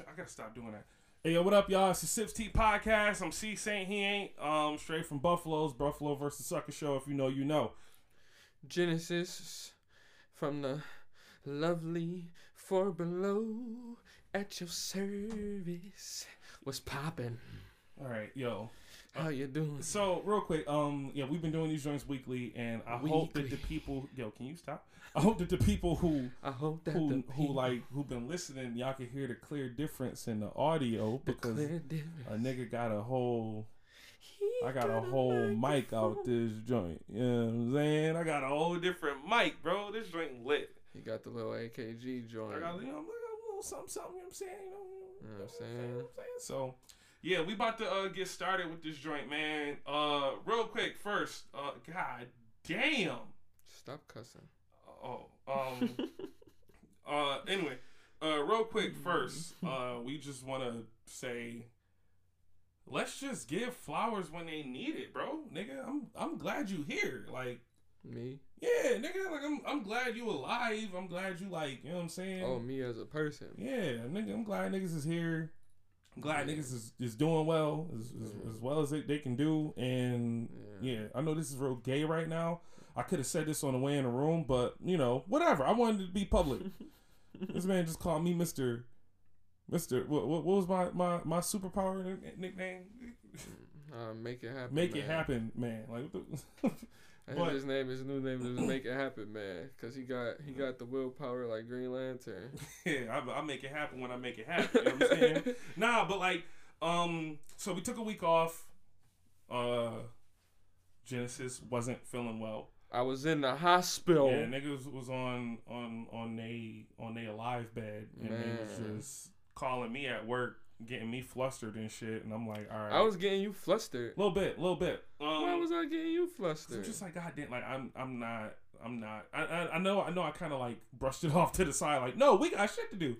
I gotta stop doing that. Hey, yo, what up, y'all? It's the Sips Tea Podcast. I'm C Saint. He ain't. Um, straight from Buffalo's Buffalo versus Sucker Show. If you know, you know. Genesis from the lovely four below at your service. What's poppin'? All right, yo. How you doing? So real quick, um, yeah, we've been doing these joints weekly, and I hope that the people, yo, can you stop? I hope that the people who I hope that who the who people- like who've been listening, y'all can hear the clear difference in the audio the because clear a nigga got a whole He I got a got whole mic out this joint. You know what I'm saying? I got a whole different mic, bro. This joint lit. He got the little AKG joint. I got, you know, I'm a little something, something. You know what I'm saying? You know, You know what I'm you know what I'm saying? So, yeah, we about to uh, get started with this joint, man. Uh, real quick, first, uh, god damn. Stop cussing. Oh, um, uh, anyway, uh, real quick, first, uh, we just want to say, let's just give flowers when they need it, bro. Nigga, I'm I'm glad you here. Like, Me? yeah, nigga, like I'm I'm glad you alive. I'm glad you like, you know what I'm saying? Oh, me as a person. Yeah, nigga, I'm glad niggas is here. I'm glad Yeah. niggas is, is doing well as, as, Yeah. as well as they, they can do. And Yeah. yeah, I know this is real gay right now. I could have said this on the way in the room, but you know, whatever. I wanted to be public. this man just called me Mister. Mister, what, what, what was my, my, my superpower nickname? Uh, make it happen. Make it happen, man. Like, what the, I But- his name, his new name is Make It Happen, man. Cause he got he got the willpower like Green Lantern. yeah, I, I make it happen when I make it happen. You know what I'm saying? nah, but like, um, so we took a week off. Uh, Genesis wasn't feeling well. I was in the hospital. Yeah, niggas was on on on they on they alive bed, and they was just calling me at work, getting me flustered and shit. And I'm like, all right, I was getting you flustered. a little bit, a little bit. Um, Why was I getting you flustered? I'm just like, God damn, like I'm I'm not I'm not. I, I I know I know I kind of like brushed it off to the side, like no, we got shit to do.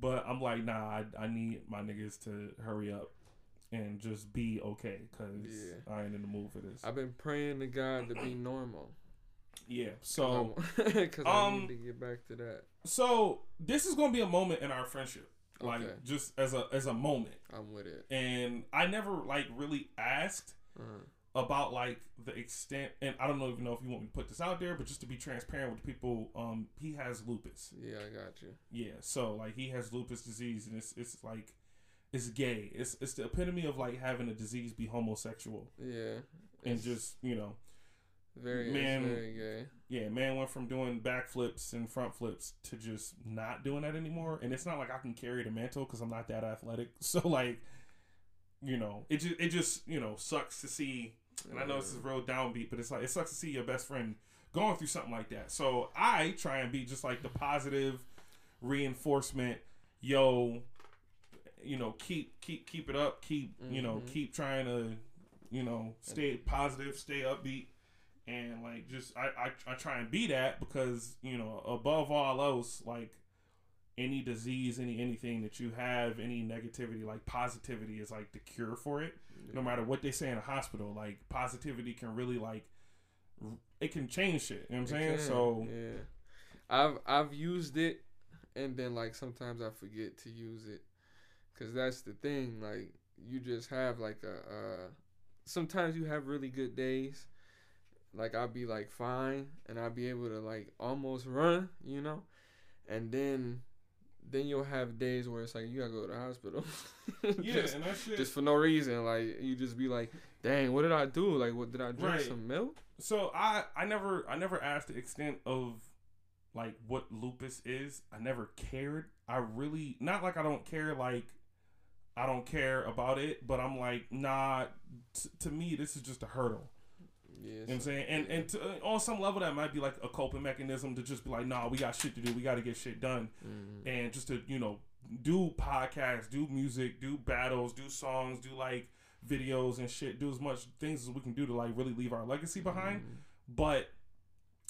But I'm like, nah, I, I need my niggas to hurry up and just be okay, cause Yeah. I ain't in the mood for this. I've been praying to God to be normal. yeah, so because I um, need to get back to that. so this is gonna be a moment in our friendship, like Okay. just as a as a moment. I'm with it. And I never like really asked Uh, about like the extent, and I don't know even know if you want me to put this out there, but just to be transparent with people, um, he has lupus. yeah, I got you. Yeah, so like he has lupus disease, and it's it's like it's gay. It's it's the epitome of like having a disease be homosexual, Yeah. and just you know, very, man- very gay. yeah, man went from doing backflips and front flips to just not doing that anymore. And it's not like I can carry the mantle because I'm not that athletic. So like, you know, it just it just you know sucks to see. And I know this is real downbeat, but it's like it sucks to see your best friend going through something like that. So I try and be just like the positive reinforcement. Yo, you know, keep keep keep it up. Keep you know, Mhm. keep trying to, you know, stay positive, stay upbeat, and like just I I, I try and be that because you know above all else, like any disease, any anything that you have, any negativity, like positivity is like the cure for it no matter what they say in a hospital, like positivity can really like it can change shit. You know what I'm It saying? can, So yeah, I've I've used it, and then like sometimes I forget to use it, cause that's the thing. Like you just have like a. Uh, sometimes you have really good days. Like I'll be like fine, and I'll be able to like almost run, you know, and then. Then you'll have days where it's like you gotta go to the hospital, yeah, just, and that shit. just for no reason. Like you just be like, "Dang, what did I do? Like, what did I drink Right. some milk?" so I I never I never asked the extent of like what lupus is. I never cared. I really not like I don't care like I don't care about it, but I'm like nah. T- to me, this is just a hurdle. Yeah, You know what I'm saying? And and to, uh, on some level, that might be like a coping mechanism to just be like, nah, we got shit to do. We got to get shit done. Mhm. and just to you know do podcasts, do music, do battles, do songs, do like videos and shit, do as much things as we can do to like really leave our legacy behind. Mhm. But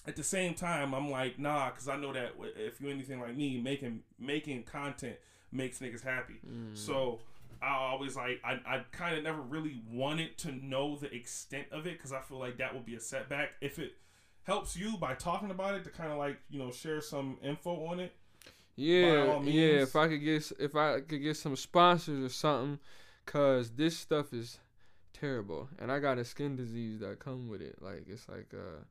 at the same time, I'm like, nah, because I know that if you're anything like me, making making content makes niggas happy. Mm. So I always like I, I kind of never really wanted to know the extent of it because I feel like that would be a setback. If it helps you by talking about it to kind of like you know share some info on it, Yeah, yeah. If I could get if I could get some sponsors or something, cause this stuff is terrible, and I got a skin disease that come with it. Like it's like uh,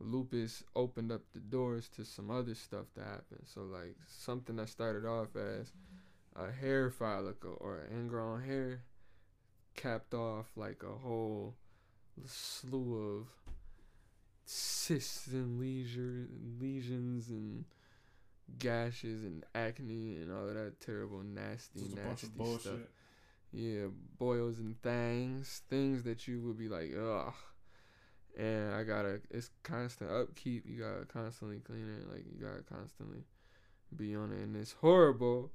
lupus opened up the doors to some other stuff to happen. So like something that started off as a hair follicle or an ingrown hair capped off like a whole slew of cysts and leisure lesions and gashes and acne and all of that terrible nasty Just a bunch nasty stuff. Yeah, boils and things, things that you would be like, ugh. And I gotta, it's constant upkeep. You gotta constantly clean it. Like you gotta constantly be on it, and it's horrible.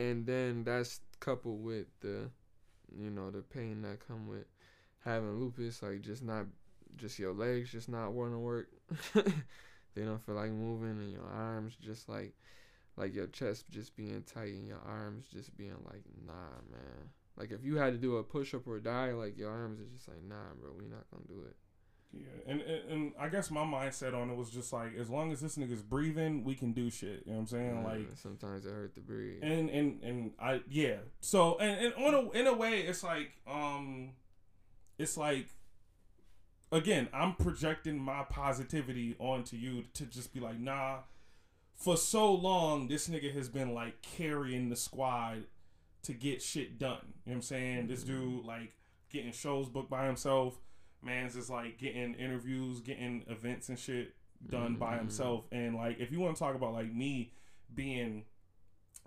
And then that's coupled with the, you know, the pain that come with having lupus. Like just not, just your legs just not want to work. they don't feel like moving, and your arms just like, like your chest just being tight, and your arms just being like, nah, man. Like if you had to do a push up or die, like your arms are just like, nah, bro, we not gonna do it. Yeah, and, and and I guess my mindset on it was just like, as long as this nigga's breathing, we can do shit. You know what I'm saying? Yeah, Like, sometimes it hurt to breathe. and and and I yeah. So and, and on a, in a way, it's like um, it's like again, I'm projecting my positivity onto you to just be like, nah. For so long, this nigga has been like carrying the squad to get shit done. You know what I'm saying? This dude like getting shows booked by himself. Man's just like getting interviews, getting events and shit done by Mhm. himself. And like if you want to talk about like me being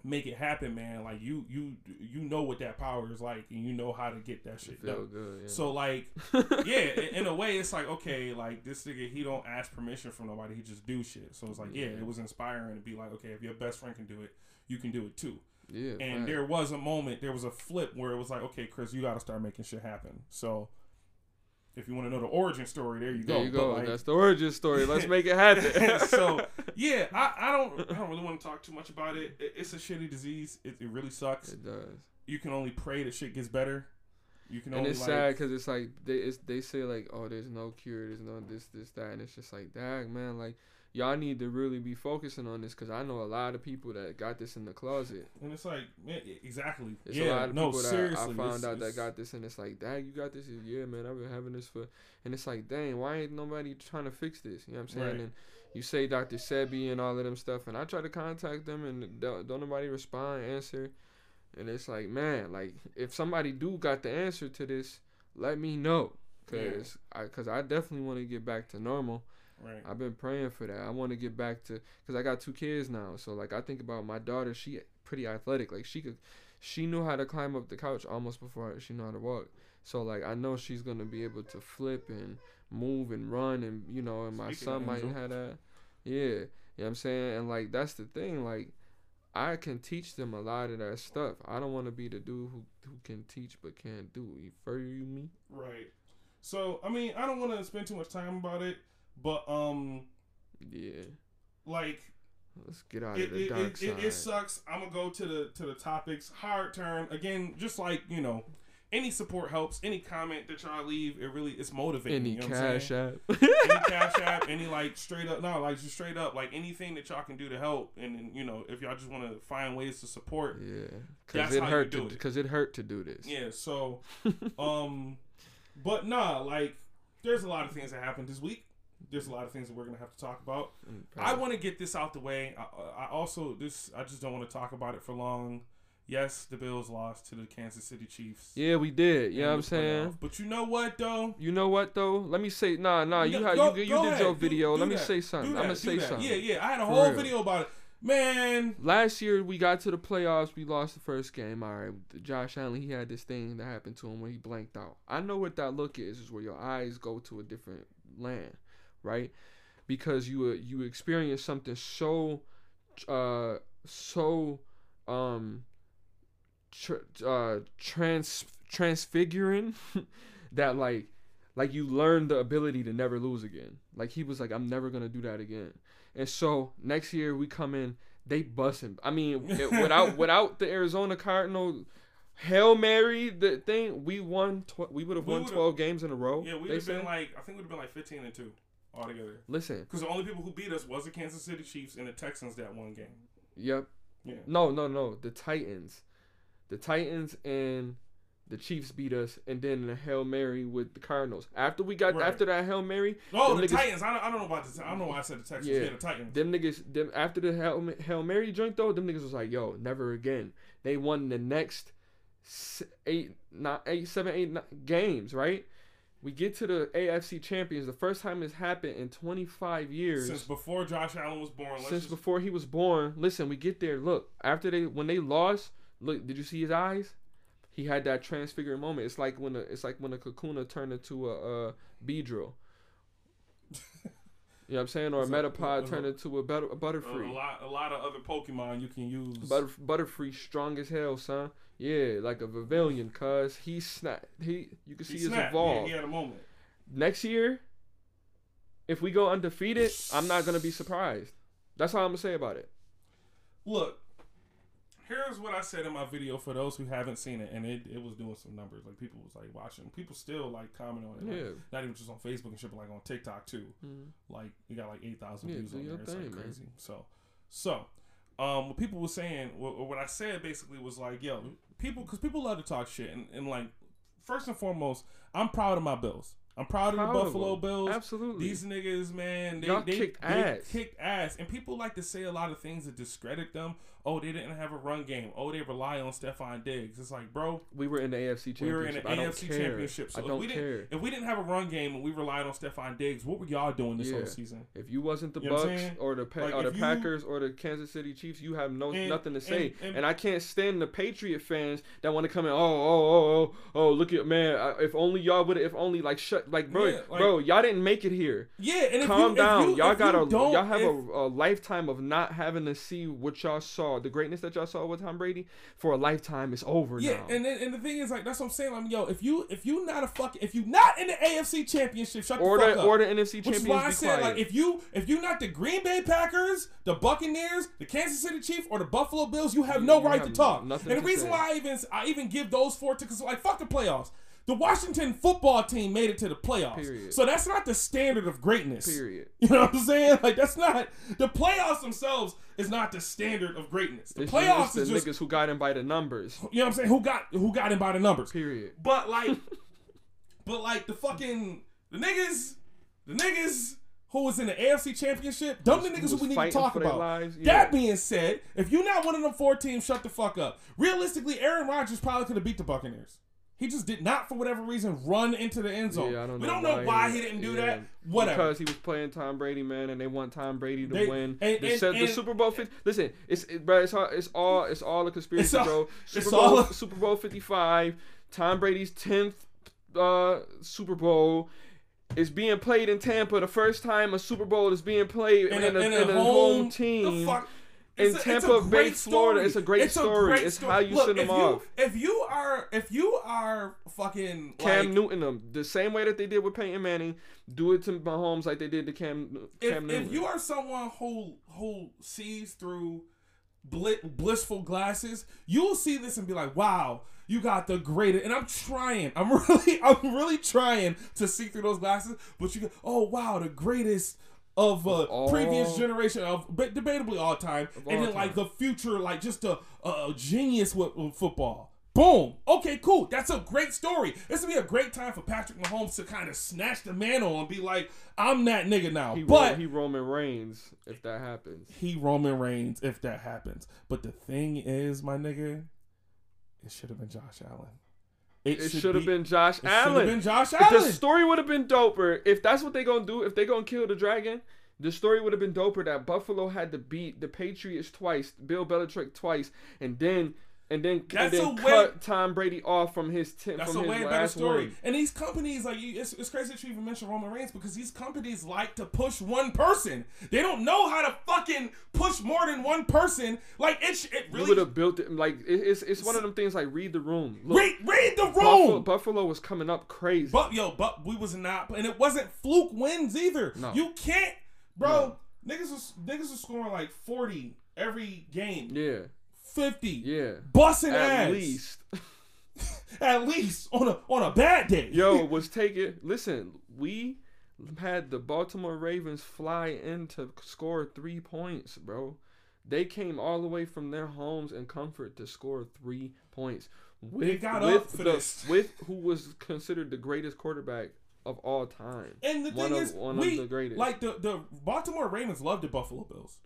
make it happen, man, like you you you know what that power is like and you know how to get that shit done. good. Yeah. So like yeah, in a way, it's like okay, like this nigga, he don't ask permission from nobody. He just do shit. So it's like, yeah, Yeah. it was inspiring to be like, okay, if your best friend can do it, you can do it too. yeah, And fact. there was a moment, there was a flip where it was like, okay, Chris, you got to start making shit happen. So if you want to know the origin story, there you go. there you go. like, That's the origin story. Let's make it happen. so yeah, I, I don't I don't really want to talk too much about it. it it's a shitty disease. It, it really sucks. it does. You can only pray that shit gets better. You can And it's like, sad because it's like they it's, they say like oh there's no cure there's no this this that and it's just like dag man like y'all need to really be focusing on this because I know a lot of people that got this in the closet. And it's like, man, exactly. It's yeah, a lot of no, people that. I found it's- out that got this and it's like dag you got this yeah man I've been having this for and it's like dang why ain't nobody trying to fix this you know what I'm saying Right. and you say Dr. Sebi and all of them stuff and I try to contact them and don't, don't nobody respond answer and it's like man like if somebody do got the answer to this let me know Yeah. cause I cause I definitely want to get back to normal Right. I've been praying for that. I want to get back to because I got two kids now. So like I think about my daughter. She pretty athletic. Like she could, she knew how to climb up the couch almost before she knew how to walk. So like I know she's gonna be able to flip and move and run and you know and my Speaking son might have that. Yeah, you know what I'm saying. And like that's the thing. Like I can teach them a lot of that stuff. I don't want to be the dude who who can teach but can't do. You further you me? Right. So I mean, I don't want to spend too much time about it, but um, Yeah. like Let's get out it of the it, dark it, side. it, it sucks. I'm gonna go to the to the topics. Hard turn again. Just like you know, any support helps. Any comment that y'all leave, it really it's motivating. Any you know what I'm cash saying? app. any cash app, any like straight up, no, like just straight up, like anything that y'all can do to help, and then you know, if y'all just want to find ways to support, Yeah, because it how you hurt do to it. because it hurt to do this. yeah. So, um, but nah, like there's a lot of things that happened this week. There's a lot of things that we're gonna have to talk about. Mm, I want to get this out the way. I, I also this I just don't want to talk about it for long. Yes, the Bills lost to the Kansas City Chiefs. Yeah, we did. You know what I'm saying? playoff. But you know what though? You know what though? Let me say, nah, nah. You No, had go- you, you did ahead. your video. do Let me say something. that, I'm gonna say that. something. Yeah, yeah. I had a For whole real. video about it. Man, Last year we got to the playoffs. We lost the first game. All right, Josh Allen he had this thing that happened to him when he blanked out. I know what that look is. Is where your eyes go to a different land, right? Because you you experience something so, uh, so, um, tr- uh, trans transfiguring that like like you learn the ability to never lose again. Like he was like, I'm never gonna do that again. And so next year we come in, they busting. I mean, it- without without the Arizona Cardinal hail mary the thing, we won. Tw- we would have won twelve games in a row. yeah, we'd have been like I think we'd have been like fifteen and two altogether. Listen, Because the only people who beat us was the Kansas City Chiefs and the Texans that one game. Yep. Yeah. No, no, no. The Titans, the Titans and the Chiefs beat us, and then the hail mary with the Cardinals. After we got Right. after that hail mary, Oh, the niggas- Titans. I don't, I don't know about the. I don't know why I said the Texans. Yeah, Yeah. the Titans. them niggas, them after the hail, hail mary joint though, them niggas was like, yo, never again. They won the next eight, not eight, seven, eight games, right? We get to the AFC champions. The first time it's happened in 25 years. Since before Josh Allen was born. Since just- before he was born. Listen, we get there. Look, after they when they lost, look, did you see his eyes? He had that transfiguring moment. It's like when a it's like when a Kakuna turned into a, a Beedrill. You know what I'm saying? Or a Metapod uh, it's a- turned into a, butter, a a, Butterfree. a lot, a lot of other Pokemon you can use. Butter, Butterfree strong as hell, son. Yeah, like a Vivillon, cuz he snap. He you can see he his evolve. Yeah, he had a moment. Next year, if we go undefeated, I'm not gonna be surprised. That's all I'm gonna say about it. Look, here's what I said in my video for those who haven't seen it, and it, it was doing some numbers. Like people was like watching, people still like comment on it. like, Yeah. not even just on Facebook and shit, but like on TikTok too. Mhm. Like you got like eight thousand Yeah, views on there. It's thing, like man. crazy. So, so, um, what people were saying, what, what I said basically was like, yo, people, because people love to talk shit, and, and like, first and foremost, I'm proud of my Bills. I'm proud, Proud of the Buffalo them. Bills. Absolutely. These niggas, man, they, Y'all they kicked they ass. kicked ass, and people like to say a lot of things that discredit them. Oh, they didn't have a run game. Oh, they rely on Stefon Diggs. It's like, bro, we were in the AFC championship. we were in the I don't AFC care. championship. So I if don't we didn't, if we didn't have a run game and we relied on Stefon Diggs, what were y'all doing this Yeah. whole season? If you wasn't the You know what I'm Bucks or the pa- Like, or the if you- Packers or the Kansas City Chiefs, you have no And- nothing to say. and- And, and- I can't stand the Patriot fans that want to come in. Oh, oh, oh, oh, oh! Look at man. I- If only y'all would. Have, if only like shut like bro, Yeah, like- bro. Y'all didn't make it here. Yeah, and if Calm you, down. you, y'all if got a y'all have if, a, a lifetime of not having to see what y'all saw, the greatness that y'all saw with Tom Brady for a lifetime is over Yeah, now. and then, and the thing is like that's what I'm saying. Like, yo, if you if you not a fuck if you not in the AFC Championship, shut or the fuck the up. or the NFC Which is why I said, quiet. like, if you if you not the Green Bay Packers, the Buccaneers, the Kansas City Chiefs, or the Buffalo Bills, you have no you right to talk. nothing And the reason say. why I even I even give those four tickets, like, fuck the playoffs. The Washington football team made it to the playoffs, Period. so that's not the standard of greatness. period. You know what I'm saying? Like that's not the playoffs themselves is not the standard of greatness. The It's playoffs just the is just niggas who got in by the numbers. you know what I'm saying? Who got who got in by the numbers? Period. But like, but like the fucking the niggas, the niggas who was in the AFC Championship, them the niggas who we need to talk about. yeah. That being said, if you're not one of them four teams, shut the fuck up. Realistically, Aaron Rodgers probably could have beat the Buccaneers. He just did not, for whatever reason, run into the end zone. Yeah, I don't we know don't know why why he- he didn't do yeah. that. Whatever. Because he was playing Tom Brady, man, and they want Tom Brady to They- win. and- the, and- the and- Super Bowl 50. Listen, it's it, bro, it's all it's all it's all a conspiracy, all- bro. Super it's Bowl all- Super Bowl 55, Tom Brady's 10th uh, Super Bowl. is being played in Tampa. The first time a Super Bowl is being played in, in a, a, in in a a home, home team. In a- Tampa Bay, Florida. story. It's a great story. great It's how you Look, send them if you, off. If you are, if you are fucking Cam like, Newton them the same way that they did with Peyton Manning. Do it to Mahomes like they did to Cam if, Cam Newton. if you are someone who who sees through bli- blissful glasses, you'll see this and be like, "Wow, you got the greatest." And I'm trying. I'm really, I'm really trying to see through those glasses. But you go, "Oh wow, the greatest." Of uh, all- previous generation of, but debatably all time, Of and all then like the future, like just a, a genius with, with football. Boom. Okay, cool. That's a great story. This would be a great time for Patrick Mahomes to kind of snatch the mantle and be like, "I'm that nigga now." he, but he Roman Reigns if that happens. he Roman Reigns if that happens. But the thing is, my nigga, it should have been Josh Allen. It should have been Josh It should have Allen. been Josh Allen. The story would have been doper if that's what they're gonna do. If they're gonna kill the dragon, the story would have been doper that Buffalo had to beat the Patriots twice, Bill Belichick twice, and then and then That's and then a way- cut Tom Brady off from his ten, That's from a his way better last story. win. And these companies, like, you, it's, it's crazy that you even mentioned Roman Reigns because these companies like to push one person. They don't know how to fucking push more than one person. Like, it, it really. would have built it like it, it's it's one of them things like read the room. Look, read, read the room. Buffalo was coming up crazy. But yo, but we was not, and it wasn't fluke wins either. No. You can't, bro. Niggas was niggas was scoring like forty every game, yeah, fifty, yeah. busting At ass, least, at least on a on a bad day. yo, was taking. Listen, we had the Baltimore Ravens fly in to score three points, bro. They came all the way from their homes and comfort to score three points with They got with the, with who was considered the greatest quarterback of all time. And the One thing of- is, one of we the greatest. like the the Baltimore Ravens love the Buffalo Bills.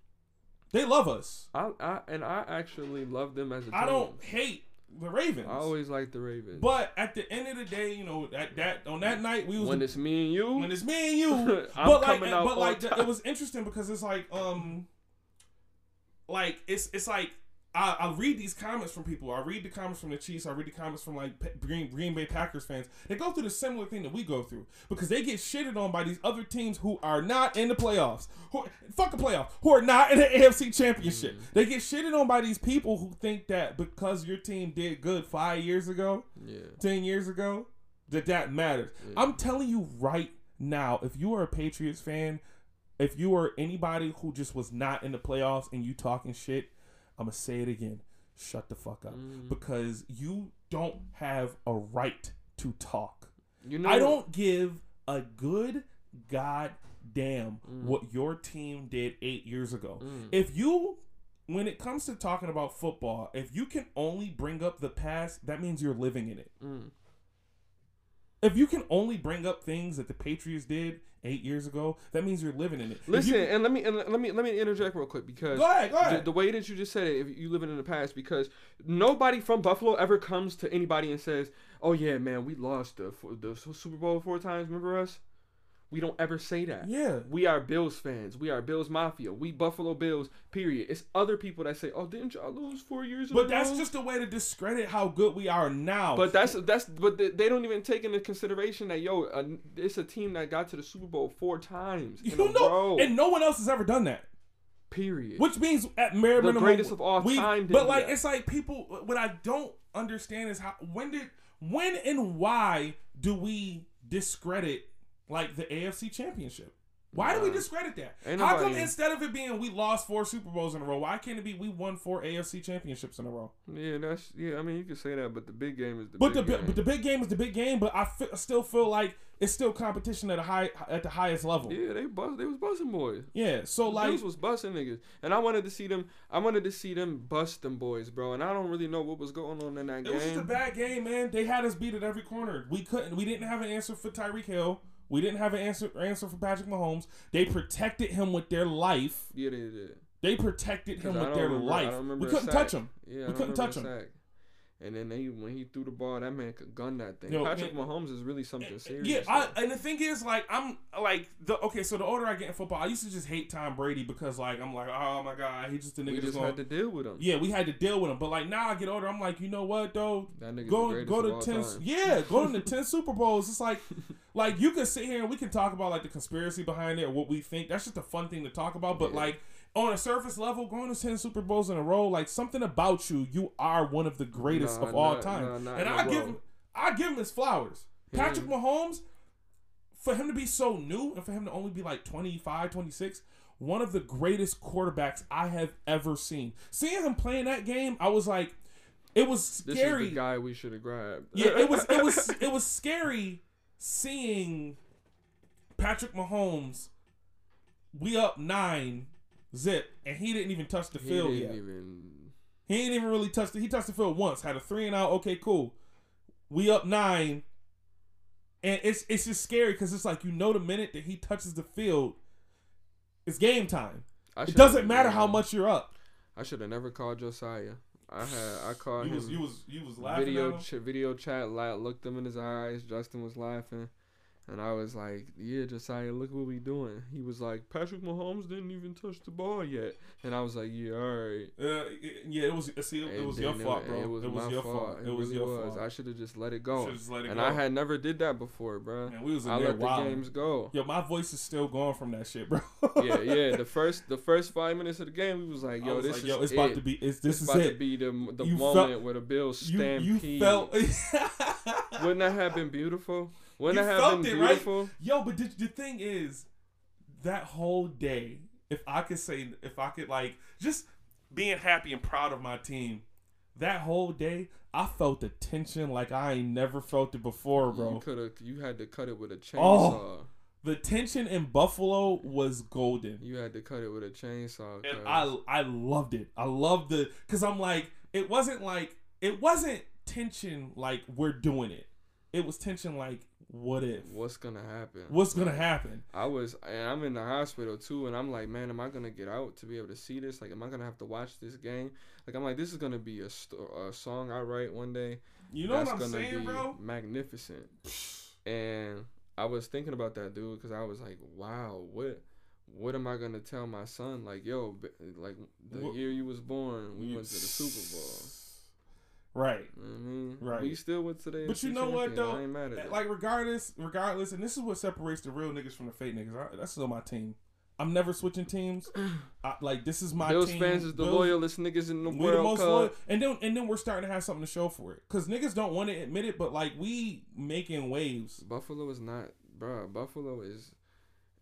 They love us. I, I and I actually love them as a team. I don't hate the Ravens. I always like the Ravens. But at the end of the day, you know, at that on that night we was when it's me and you, when it's me and you. I'm but like, coming out but like, the- it was interesting because it's like, um, like it's it's like I, I read these comments from people. I read the comments from the Chiefs. I read the comments from like Green Green Bay Packers fans. They go through the similar thing that we go through because they get shitted on by these other teams who are not in the playoffs. Who fuck the playoff. Who are not in the AFC Championship. Mm-hmm. They get shitted on by these people who think that because your team did good five years ago, yeah, 10 years ago that that matters. Yeah. I'm telling you right now, if you are a Patriots fan, if you are anybody who just was not in the playoffs and you talking shit, I'm to say it again. Shut the fuck up Mm. because you don't have a right to talk. you know I don't give a good goddamn Mm. what your team did 8 years ago. Mm. If you when it comes to talking about football, if you can only bring up the past, that means you're living in it. Mm. If you can only bring up things that the Patriots did eight years ago, that means you're living in it. Listen, you- and let me and let me let me interject real quick because go ahead, go the, ahead. the way that you just said it, if you live it in the past, because nobody from Buffalo ever comes to anybody and says, "Oh yeah, man, we lost the the Super Bowl four times." Remember us? We don't ever say that. yeah, We are Bills fans. We are Bills Mafia. We Buffalo Bills. Period. It's other people that say, "Oh, didn't y'all lose four years?" in but that's row?" just a way to discredit how good we are now. But that's that's but they, don't even take into consideration that yo, uh, it's a team that got to the Super Bowl four times in you a know, row. and no one else has ever done that. period. Which means at bare The minimum, greatest of all we- time But like, that. it's like people. What I don't understand is how when did when and why do we discredit like the AFC Championship? Why do we discredit that? Ain't How come instead of it being we lost four Super Bowls in a row, why can't it be we won four AFC championships in a row? Yeah, that's yeah. I mean, you can say that, but the big game is the But the big bi- game. but the big game is the big game. But I still feel like it's still competition at a high at the highest level. Yeah. they bust. They was busting boys. Yeah, so The like Bills was busting niggas, and I wanted to see them. I wanted to see them bust them boys, bro. And I don't really know what was going on in that game. it was just a bad game, man. They had us beat at every corner. We couldn't. We didn't have an answer for Tyreek Hill. We didn't have an answer answer for Patrick Mahomes. They protected him with their life. yeah, they did. They protected him with their remember- life. We couldn't touch him. Yeah, We couldn't touch a sack. And then they when he threw the ball, that man could gun that thing. Yo, Patrick man- Mahomes is really something serious. Yeah, I, and the thing is, like, I'm like the okay. So the older I get in football, I used to just hate Tom Brady because, like, I'm like, oh my god, he's just a nigga we just going. had to deal with him. Yeah, we had to deal with him. But like now I get older, I'm like, you know what though? That nigga's the Go greatest go to ten. time. Yeah, go to the ten Super Bowls. It's like, like you can sit here and we can talk about like the conspiracy behind it or what we think. That's just a fun thing to talk about. But Yeah. like on a surface level, going to ten Super Bowls in a row, like something about you, you are one of the greatest Nah, of all nah, time. nah, and I give him, I give him his flowers. Yeah. Patrick hmm. Mahomes, for him to be so new and for him to only be like 25, 26, one of the greatest quarterbacks I have ever seen. Seeing him playing that game, I was like, it was scary. This is the guy we should have grabbed. Yeah, it was it was it was scary seeing Patrick Mahomes. We up nine zip, and he didn't even touch the He field didn't yet. even. He ain't even really touched it. He touched the field once, had a three and out. Okay, cool. We up nine, and it's it's just scary because it's like you know the minute that he touches the field, it's game time. It doesn't matter how much you're up. I should have never called Josiah. I had I called You him was you was you was laughing video ch- video chat. Looked him in his eyes. Justin was laughing, and I was like, "Yeah, Josiah, look what we doing." He was like, "Patrick Mahomes didn't even touch the ball yet," and I was like, "Yeah, all right." Uh, yeah, it was. See, it, was your fault, bro. It was, my your fault. It, was really your was. fault. I should have just let it go. Let it and go. I had never did that before, bro. Man, we was in I there let the games go. Yo, my voice is still gone from that shit, bro. yeah, yeah. The first, the first five minutes of the game, we was like, "Yo, was this like, is yo, it's it. about to be. It's this It's is about to it. be the the You moment felt- where the Bills You stampede." you felt. Wouldn't that have been beautiful? Wouldn't You that have felt been it, right? Yo, but the, the thing is, that whole day, if I could say, if I could like just being happy and proud of my team, that whole day, I felt the tension like I ain't never felt it before, bro. You could have. You had to cut it with a chainsaw. Oh. the tension in Buffalo was golden. You had to cut it with a chainsaw. and. I I loved it. I loved the because I'm like it wasn't like it wasn't tension like we're doing it. It was tension like what if what's gonna happen? what's gonna happen? I was, and I'm in the hospital too, and I'm like, man, am I gonna get out to be able to see this? Like, am I gonna have to watch this game? Like, I'm like, this is gonna be a, sto- a song I write one day. You know That's what I'm gonna saying, be bro? magnificent. And I was thinking about that dude because I was like, wow, what, what am I gonna tell my son? Like, yo, like the What- year you was born, we You- went to the Super Bowl. Right. What Right. we still went to the. But you know what, though? I ain't mad at. Like regardless, regardless, and this is what separates the real niggas from the fake niggas. I, that's still my team. I'm never switching teams. I, like this is my Bills team. fans is the Bills- loyalist niggas in the We the most loyal, and then and then we're starting to have something to show for it. Cause niggas don't want to admit it, but like we making waves. Buffalo is not, bro. Buffalo is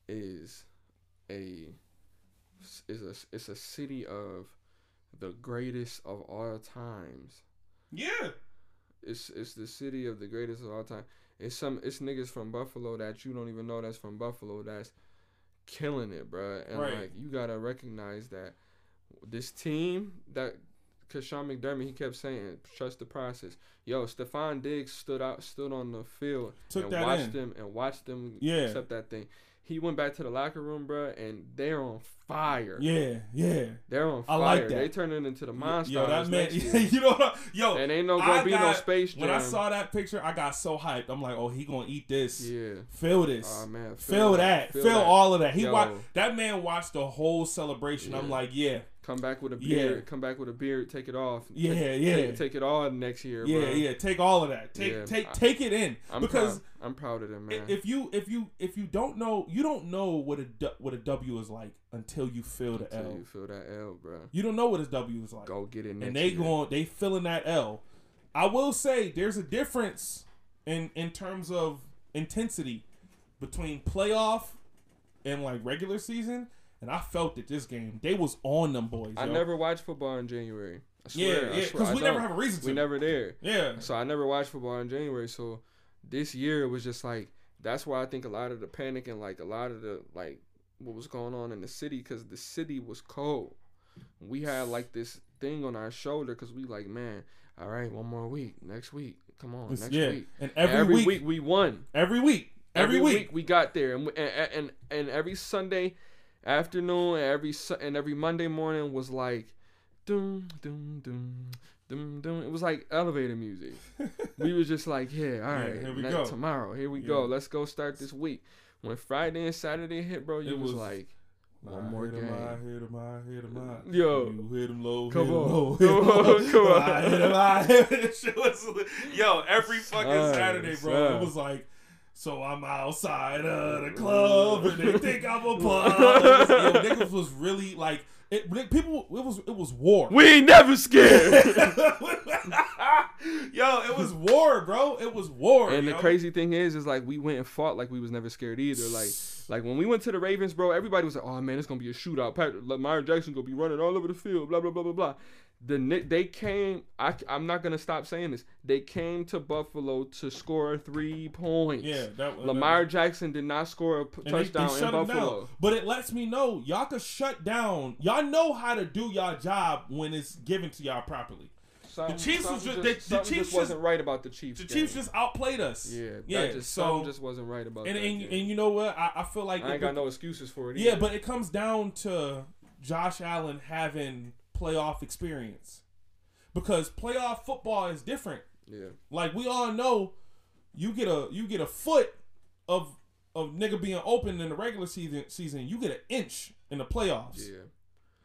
is a is a it's a city of the greatest of all times. Yeah, It's it's the city of the greatest of all time. It's some it's niggas from Buffalo that you don't even know that's from Buffalo that's killing it, bro. And Right. like you gotta recognize that this team that. Cause Sean McDermott, he kept saying, "Trust the process." Yo, Stefon Diggs stood out, stood on the field took and that watched in. them and watched them Yeah. accept that thing. He went back to the locker room, bro, and they're on fire. Yeah, yeah. They're on fire. I like that. They turn it into the monster. Yo, that man. you know what? Yo, and ain't no gonna be no space jam. when I saw that picture, I got so hyped. I'm like, oh, he gonna eat this. yeah, Feel this. oh man, feel, that. Feel, that. all of that. He watched that man watched the whole celebration. I'm like, yeah, Come back with a Yeah. beard. Come back with a beard. Take it off. Yeah, take, yeah. Take, take it all next year, yeah, bro. yeah. Take all of that. Take Yeah. take I- take it in I'm because proud. I'm proud of them, man. if you if you if you don't know you don't know what a what a W is like until you feel the Until L. you feel that L, bro. You don't know what a W is like. Go get it next and they year. going they feeling that L. I will say there's a difference in in terms of intensity between playoff and like regular season. And I felt that this game they was on them boys. I yo. never watched football in January. I yeah swear, yeah swear, because we never have a reason to. We never there. yeah So I never watched football in January. So this year it was just like that's why I think a lot of the panic and like a lot of the like what was going on in the city because the city was cold. We had like this thing on our shoulder because we like man, all right, one more week, next week, come on, next yeah. week. And And every, week, we won. every week every, week, we got there, and, we- and and and every Sunday afternoon, and every and every Monday morning was like, doom doom doom doom doom. It was like elevator music. we was just like, yeah, all right, here we go. tomorrow, here we Yeah. go. Let's go start this week. When Friday and Saturday hit, bro, you It was, was- like, one more hit game. hit 'em, I hit 'em, I- Yo. you hit 'em low, Come hit on. low, Come hit 'em low. on, come on. Hit 'em, I hit 'em. Shit was- Yo, every fucking Saturday, bro, it was like. So I'm outside of the club and they think I'm a plug. Yo, niggas was really like it. People, it was it was war. We ain't never scared. Yo, it was war, bro. It was war. And the crazy thing is, is like we went and fought like we was never scared either. Like, like when we went to the Ravens, bro, everybody was like, "Oh man, it's gonna be a shootout. Pat, Lamar Jackson gonna be running all over the field." Blah blah blah blah blah. The they came. I I'm not gonna stop saying this. They came to Buffalo to score three points. Yeah, that was Lamar Jackson did not score a p- And they- they touchdown in Buffalo. down. But it lets me know y'all can shut down. Y'all know how to do y'all job when it's given to y'all properly. Something- Chiefs was something ju- they- the Chiefs just just- wasn't right about the Chiefs. The game. Chiefs just outplayed us. yeah, yeah. That just, so just wasn't right about and that. and, and you know what? I, I feel like I ain't it- got no excuses for it. yeah, either. but it comes down to Josh Allen having playoff experience because playoff football is different. yeah, Like we all know, you get a you get a foot of of nigga being open in the regular season. Season you get an inch in the playoffs. yeah.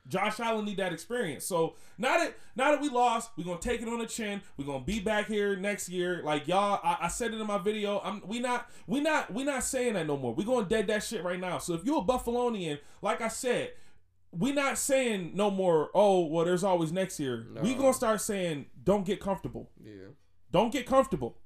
Josh Allen need that experience. So now that now that we lost, we're gonna take it on the chin. We're gonna be back here next year. Like y'all, I, I said it in my video. I'm we not we not we not saying that no more. We gonna dead that shit right now. So if you're a Buffalonian, like I said, we not saying no more. Oh well, there's always next year. We No. gonna start saying don't get comfortable. Yeah. Don't get comfortable.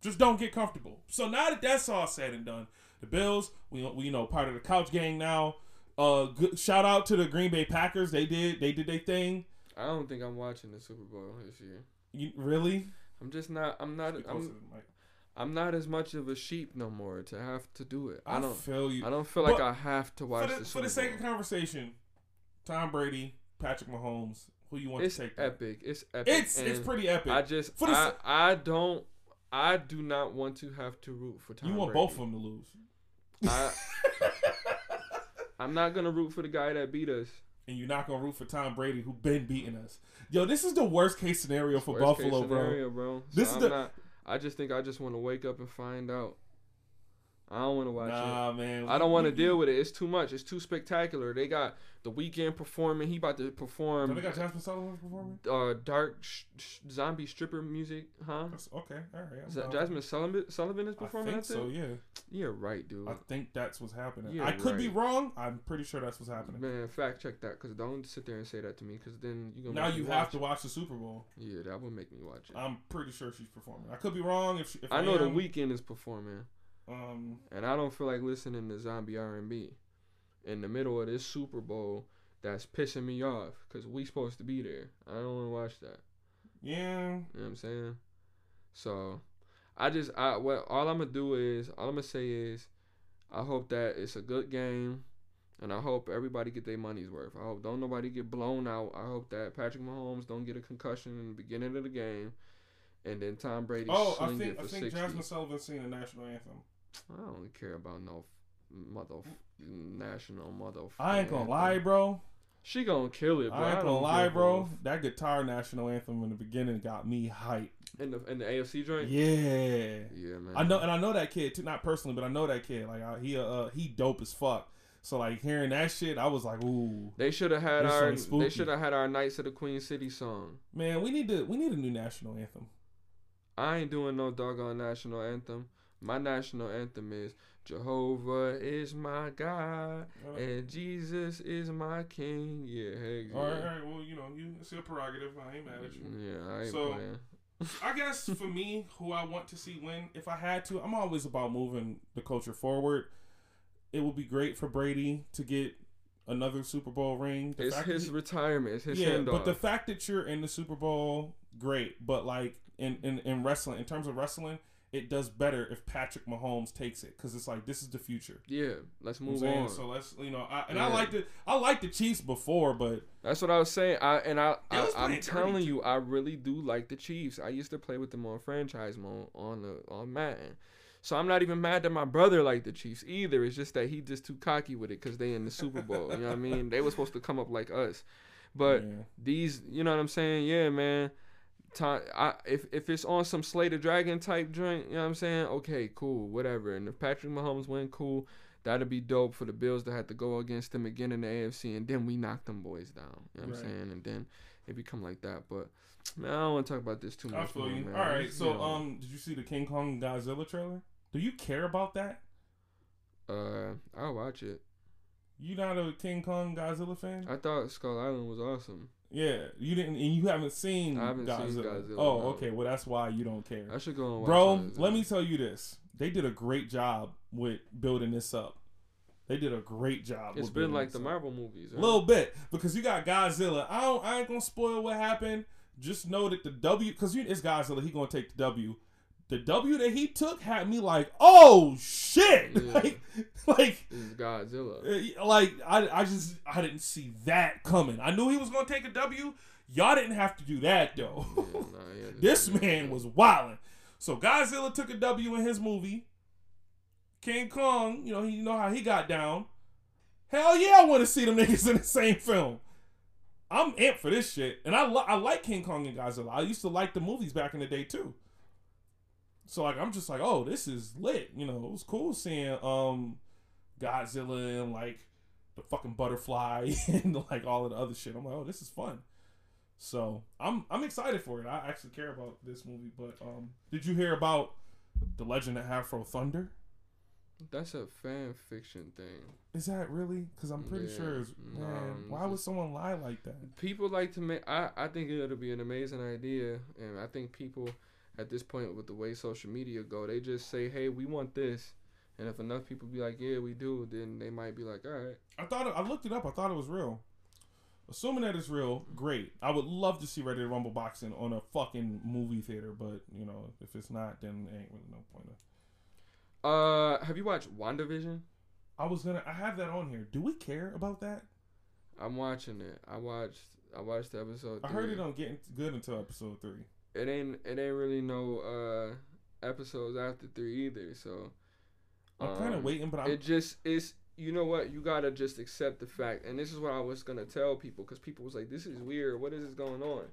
Just don't get comfortable. So now that that's all said and done, the Bills, we, we you know part of the couch gang now. Uh, good, shout out to the Green Bay Packers. They did they did their thing. I don't think I'm watching the Super Bowl this year. You really? I'm just not. I'm not. I'm, closer to the mic. I'm not as much of a sheep no more to have to do it. I, I, don't. feel you. I don't feel like I have to watch for the, for the sake of conversation, Tom Brady, Patrick Mahomes, who you want It's to take? that? epic. It's epic. It's it's pretty epic. I just For the I, I don't I do not want to have to root for Tom you want Brady. both of them to lose. I, I'm not gonna root for the guy that beat us. and you're not gonna root for Tom Brady, who been beating us. Yo, this is the worst case scenario for Worst Buffalo, bro. scenario, bro. This so is I'm the- not. I just think I just want to wake up and find out. I don't want to watch it. Nah, man. I don't want to deal with it. It's too much. It's too spectacular. They got the Weeknd performing. He about to So perform they got Jazmine Sullivan performing. uh, dark sh- sh- zombie stripper music, huh? That's, okay, all right. Is that. Jazmine Sullivan, Sullivan is performing. I think so. Yeah, Yeah, right, dude. I think that's what's happening. Yeah, I could be wrong. I'm pretty sure that's what's happening. Man, fact check that, cause don't sit there and say that to me, cause then you gonna Now you have to it. watch the Super Bowl. Yeah, that would make me watch it. I'm pretty sure she's performing. I could be wrong. If, she, if I know the Weeknd is performing, Um, and I don't feel like listening to zombie R and B in the middle of this Super Bowl. That's pissing me off, cause we supposed to be there. I don't want to watch that. yeah, You know what I'm saying? So, I just I what all I'm gonna do is all I'm gonna say is, I hope that it's a good game, and I hope everybody get their money's worth. I hope don't nobody get blown out. I hope that Patrick Mahomes don't get a concussion in the beginning of the game, and then Tom Brady Oh, I think it for I think. Jazmine Sullivan singing the national anthem. I don't care about no mother national mother. I ain't gonna lie, bro. She gonna kill it, bro. I ain't gonna don't lie, bro. That guitar national anthem in the beginning got me hyped. In the in the AFC joint. Yeah. Yeah, man. I know, and I know that kid too. Not personally, but I know that kid. Like I, he, uh, he dope as fuck. So like hearing that shit, I was like, ooh, They should have had our. They should have had our Knights of the Queen City song. man, we need to, we need a new national anthem. I ain't doing no doggone national anthem. My national anthem is Jehovah is my God Uh, and Jesus is my King. Yeah, yeah. all right, all right. Well, you know, you it's your prerogative. I ain't mad at you. Yeah, I ain't So- playing. I guess for me, who I want to see win, if I had to, I'm always about moving the culture forward. It would be great for Brady to get another Super Bowl ring. The It's his that- retirement. It's his yeah, send but the fact that you're in the Super Bowl, great. But like in, in, in wrestling, in terms of wrestling, it does better if Patrick Mahomes takes it because it's like this is the future. yeah, let's You know move on. So let's you know, I, and I like the I like the Chiefs before, but That's what I was saying. I and I, I I'm telling you, I really do like the Chiefs. I used to play with them on franchise mode on the on Madden. So I'm not even mad that my brother liked the Chiefs either. It's just that he just too cocky with it because they in the Super Bowl. you know what I mean? They were supposed to come up like us, but yeah. these, you know what I'm saying? Yeah, man. Time, I, if if it's on some Slay the Dragon type joint, you know what I'm saying? Okay, cool, whatever. And if Patrick Mahomes win, cool. That'd be dope for the Bills to have to go against them again in the AFC, and then we knock them boys down. You know what Right. I'm saying? And then it become like that. But man, I don't want to talk about this too I much feel more, you. man. All right, so you know, um, did you see the King Kong Godzilla trailer? Do you care about that? uh, I'll watch it. You not a King Kong Godzilla fan? I thought Skull Island was awesome. Yeah, you didn't, and you haven't seen I haven't Godzilla. seen Godzilla, Oh, no. okay. Well, that's why you don't care, I should go and bro. it. Let me tell you this: they did a great job with building this up. They did a great job. It's with been like the up. Marvel movies. A right? little bit because you got Godzilla. I don't. I ain't gonna spoil what happened. Just know that the W, because it's Godzilla, he gonna take the W. The W that he took had me like, oh shit, Yeah. like, like, It's Godzilla. uh, like I, I just, I didn't see that coming. I knew he was gonna take a W. Y'all didn't have to do that though. Yeah, nah, yeah, this man was wilding. So Godzilla took a W in his movie. King Kong, you know, he you know how he got down. Hell yeah, I want to see them niggas in the same film. I'm amped for this shit, and I li- I like King Kong and Godzilla. I used to like the movies back in the day too. So like I'm just like, oh, this is lit. You know, it was cool seeing um Godzilla and like the fucking butterfly and like all of the other shit. I'm like, oh, this is fun. So I'm I'm excited for it. I actually care about this movie. But um, did you hear about the Legend of Afro Thunder? That's a fan fiction thing. Is that really? Because I'm pretty Yeah, sure. It's, man, why would someone lie like that? People like to make. I I think it'll be an amazing idea, and I think people at this point with the way social media go, they just say, "Hey, we want this," and if enough people be like, "Yeah, we do," then they might be like, "All right." I thought it, I looked it up. I thought it was real. Assuming that it's real, great. I would love to see Ready to Rumble boxing on a fucking movie theater, but you know, if it's not, then ain't really no point. Of... Uh, have you watched WandaVision? I was gonna. I have that on here. Do we care about that? I'm watching it. I watched. I watched the episode. I heard it on getting good until episode three. It ain't. It ain't really no uh episodes after three either. So I'm kind of um, waiting, but I'm. it just is. You know what? You gotta just accept the fact, and this is what I was gonna tell people, because people was like, "This is weird. What is this going on?"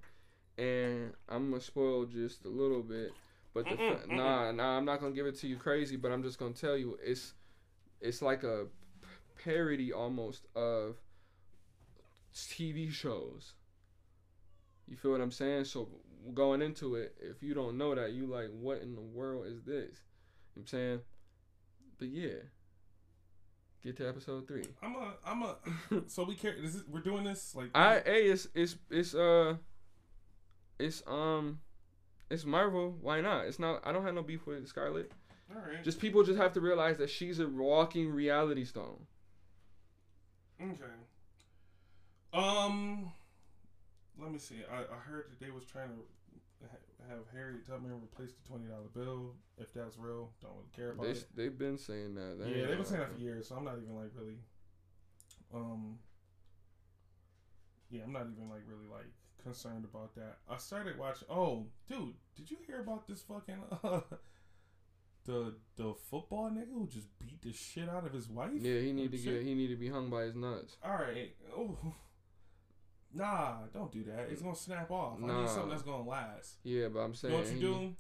And I'm gonna spoil just a little bit, but the fa- nah, nah, I'm not gonna give it to you crazy, but I'm just gonna tell you it's it's like a parody almost of TV shows. You feel what I'm saying? So going into it, if you don't know that, you like, what in the world is this? You know I'm saying? But yeah. Get to episode three. I'm a. I'm a. so we care. Is we're doing this like. I hey, it's it's it's uh it's um it's Marvel. Why not? It's not I don't have no beef with Scarlet. All right. Just people just have to realize that she's a walking reality stone. Okay. Um, let me see. I, I heard that they was trying to ha- have Harriet Tubman replace the twenty dollar bill. If that's real, don't really care about They it. they've been saying that. That Yeah, they've been saying that for years, so I'm not even like really. Um. Yeah, I'm not even like really like concerned about that. I started watching. Oh, dude, did you hear about this fucking uh, the the football nigga who just beat the shit out of his wife? Yeah, he need to Shit. get he need to be hung by his nuts. All right. Oh. Nah, don't do that. It's gonna snap off. I need something that's gonna last. Yeah, but I'm You saying know what you do?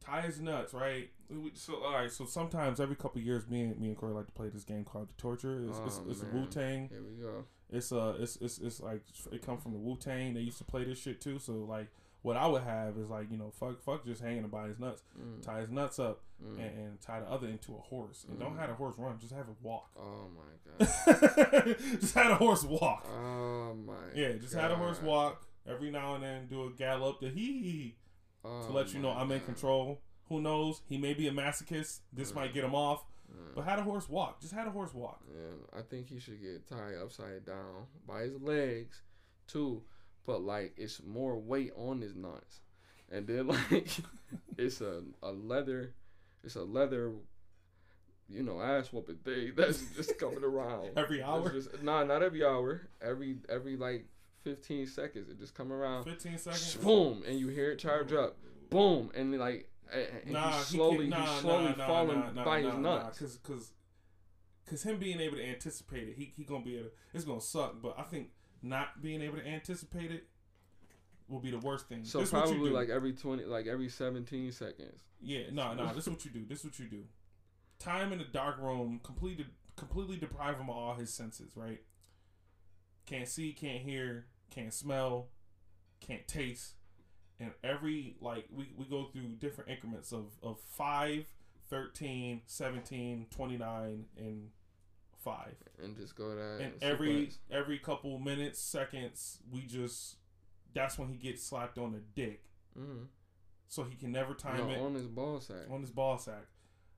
Tie his nuts, right? So, all right. So sometimes every couple years, me and me and Corey like to play this game called The Torture. It's, it's, Oh, it's man. Wu Tang. Here we go. It's uh, it's, it's it's like it come from the Wu Tang. They used to play this shit too. So like, what I would have is like, you know, fuck, fuck, just hanging by his nuts. Mm, Tie his nuts up mm. and, and tie the other into a horse. And don't Mm. have the horse run. Just have it walk. Oh my god. just had a horse walk. Oh my. Yeah, just had a horse walk every now and then, do a gallop, the hee hee Oh to let you know I'm in control. Who knows? He may be a masochist. This might get him off. Mm. But had a horse walk. Just had a horse walk. Yeah, I think he should get tied upside down by his legs, too. But like, it's more weight on his nuts, and then like, it's a a leather, it's a leather, you know, ass whooping thing that's just coming around Every hour, Just, nah, not every hour. Every every like fifteen seconds, it just come around. 15 seconds. Boom, and you hear it charge up. Boom, and like, and Nah, he's slowly, can't- nah, he's slowly nah, nah, falling nah, nah, by his nuts. Cause, cause, cause him being able to anticipate it, he he gonna be able. It's gonna suck. But I think not being able to anticipate it will be the worst thing. So this what you probably do. like every twenty, like every seventeen seconds. Yeah, no, no. This is what you do. This is what you do. Time in a dark room, completely, completely deprive him of all his senses. Right? Can't see, can't hear, can't smell, can't taste, and every like we we go through different increments of of 5, 13, 17, 29, and five. and just go that. And every every couple minutes, seconds, we just that's when he gets slapped on the dick, mm so he can never time no, it on his ball sack. on his ball sack.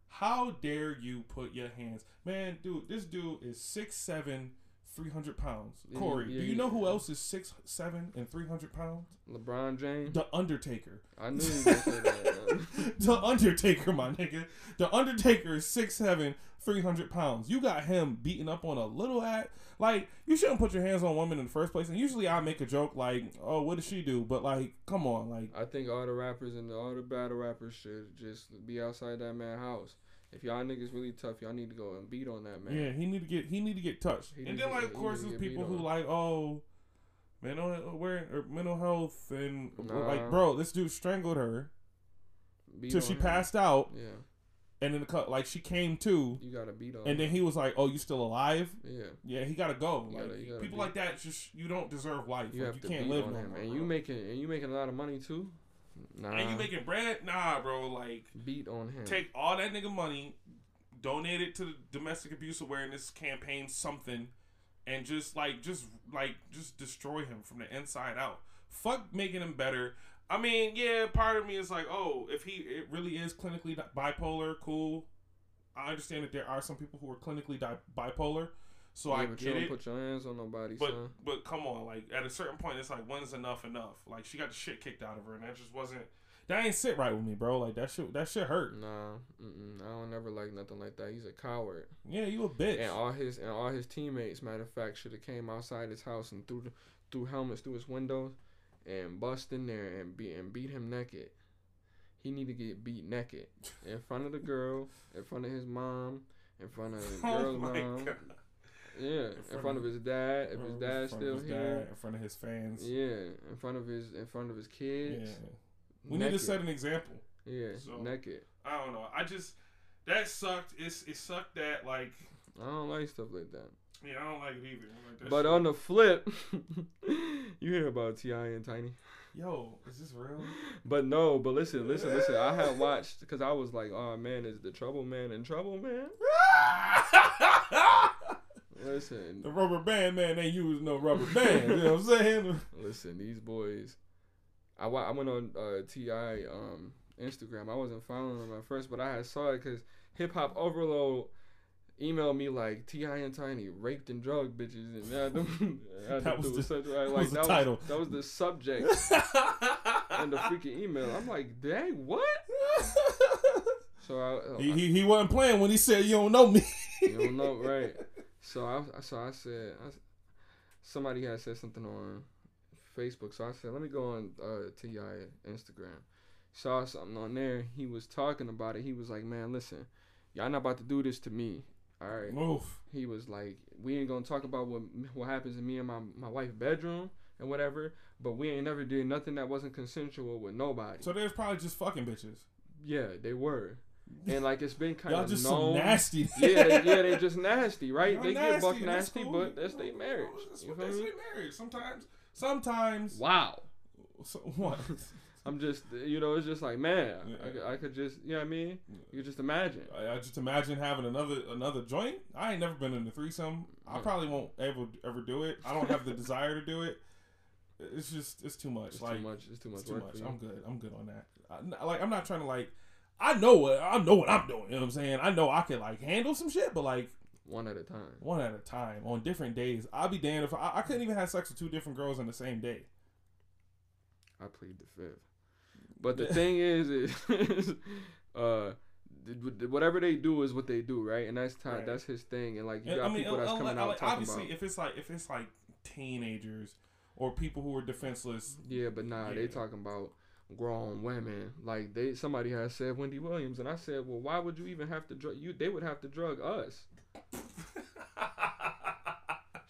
How dare you put your hands, man, dude? This dude is six seven, three hundred pounds. Yeah, Corey, yeah, do you yeah. know who else is six seven and three hundred pounds? LeBron James. The Undertaker. I knew you were gonna say that. the Undertaker, my nigga. The Undertaker is six seven, three hundred pounds. You got him beating up on a little at like you shouldn't put your hands on women in the first place. And usually I make a joke like, "Oh, what does she do?" But like, come on, like, I think all the rappers and all the battle rappers should just be outside that man house. If y'all niggas really tough, y'all need to go and beat on that man. yeah, he need to get he need to get touched. He and then like, of course, there's people who like, oh, mental uh, where or mental health and Nah. like, bro, this dude strangled her Beat till she him. passed out, Yeah, and then the cut like she came to, you gotta beat on. and then he was like, "Oh, you still alive?" yeah, Yeah, he gotta go. You Like, gotta- gotta people beat- like that, just you don't deserve life. you Like, you can't live on him, and you making and you making a lot of money too. Nah, and you making bread? Nah, bro. Like, beat on him. take all that nigga money, donate it to the domestic abuse awareness campaign, something, and just like, just like, just destroy him from the inside out. Fuck making him better. I mean, yeah, part of me is like, oh, if he it really is clinically bipolar, cool. I understand that there are some people who are clinically di- bipolar, So yeah, I but get you don't it. put your hands on nobody, But son. but come on, like at a certain point, it's like when's enough enough? Like she got the shit kicked out of her, and that just wasn't. That ain't sit right with me, bro. Like that shit. That shit hurt. Nah, I don't never like nothing like that. He's a coward. Yeah, you a bitch. And all his and all his teammates, matter of fact, should have came outside his house and threw the, threw helmets through his windows and bust in there and beat and beat him naked. He need to get beat naked in front of the girl, in front of his mom, in front of the oh girl's my mom. god. Yeah, in front front, of- of his dad, if his dad's still his here. dad, in front of his fans. Yeah, in front of his in front of his kids. Yeah. We need to naked. set an example. Yeah, So- naked. I don't know. I just that sucked. It's it sucked that like I don't like stuff like that. yeah I don't like it either. Like, that But shit- on the flip, you hear about T.I. and Tiny. yo, is this real? But no, but listen, listen, listen. I had watched because I was like, oh man, is the trouble man in trouble, man? Listen, the rubber band man ain't use no rubber band. you know what I'm saying? listen, these boys. I, I went on uh, T.I. um Instagram. I wasn't following them at first, but I had saw it because Hip Hop Overload emailed me like T.I. and Tiny raped and drugged bitches, and I them, I That was the- such- that like was the that title. that was the subject in the freaking email. I'm like, dang, what? So I, he, he he wasn't playing when he said you don't know me. You don't know, right? So I, so I said, I, somebody had said something on Facebook. So I said, let me go on uh, T.I. Instagram. Saw something on there. He was talking about it. He was like, man, listen, y'all not about to do this to me. All right. He was like, we ain't gonna talk about what what happens in me and my my wife's bedroom and whatever. But we ain't never did nothing that wasn't consensual with nobody. So there's probably just fucking bitches. yeah, they were. And like it's been kind of just known. nasty. yeah, they, yeah, they just nasty, right? Y'all they get buck nasty, cool. but that's their marriage. That's You what that's their marriage. Sometimes, sometimes. Wow. So, what? I'm just, you know, it's just like, man, I, Yeah. could- I could just, you know what I mean? You could just imagine. I, I just imagine having another another joint. I ain't never been in a threesome. I probably won't ever ever do it. I don't have the desire to do it. It's just it's too much. It's like too much. It's too much it's too much. I'm good. I'm good on that. I, like I'm not trying to like. I know what I know what I'm doing. You know what I'm saying? I know I can like handle some shit, but like One at a time. one at a time on different days. I'll be damned if I, I couldn't even have sex with two different girls on the same day. I plead the fifth. But the thing is, is uh, whatever they do is what they do, right? And that's time. Right. That's his thing. And like you got I mean, people that's coming like, out like, talking obviously, about. if it's like if it's like teenagers or people who are defenseless, Yeah, but nah, they talking about grown women. Like they, somebody has said Wendy Williams, and I said, well, why would you even have to drug you? They would have to drug us.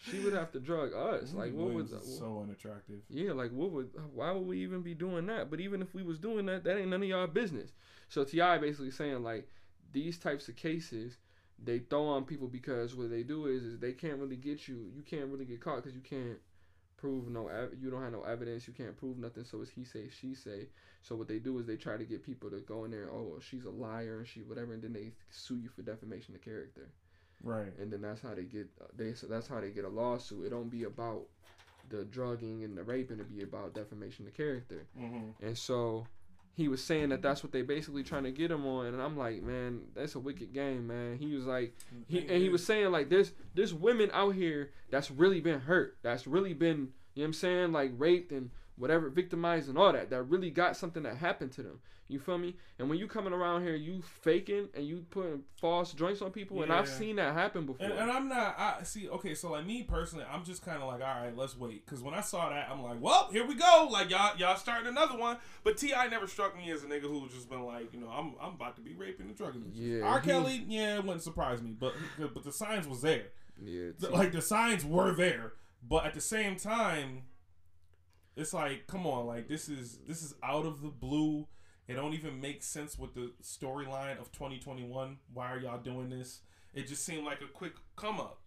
She would have to drug us. Like what would? Williams is so unattractive. Yeah, like what would? Why would we even be doing that? But even if we was doing that, that ain't none of y'all business. So T.I. basically saying like these types of cases, they throw on people because what they do is is they can't really get you. You can't really get caught because you can't prove no. ev- You don't have no evidence. You can't prove nothing. So it's he say she say. So what they do is they try to get people to go in there. Oh, she's a liar and she whatever, and then they sue you for defamation of character Right. and then that's how they get they so that's how they get a lawsuit. It don't be about the drugging and the raping. It be about defamation of character. Mm-hmm. And so he was saying that that's what they basically trying to get him on. And I'm like, man, that's a wicked game, man. He was like, he and he was saying like, there's there's women out here that's really been hurt. That's really been you know what I'm saying like raped and whatever victimized and all that that really got something that happened to them you feel me and when you coming around here you faking and you putting false joints on people and i've seen that happen before And, and I'm not. I see. Okay, so like me personally, I'm just kind of like, all right, let's wait. Because when I saw that, I'm like, well, here we go. Like y'all, y'all starting another one. But T.I. never struck me as a nigga who's just been like, you know, I'm, I'm about to be raping and drugging. Yeah, R. Kelly, yeah, it wouldn't surprise me, but but the signs was there. yeah The- like the signs were there, but at the same time, it's like, come on, like this is this is out of the blue. It don't even make sense with the storyline of 2021. Why are y'all doing this? It just seemed like a quick come up.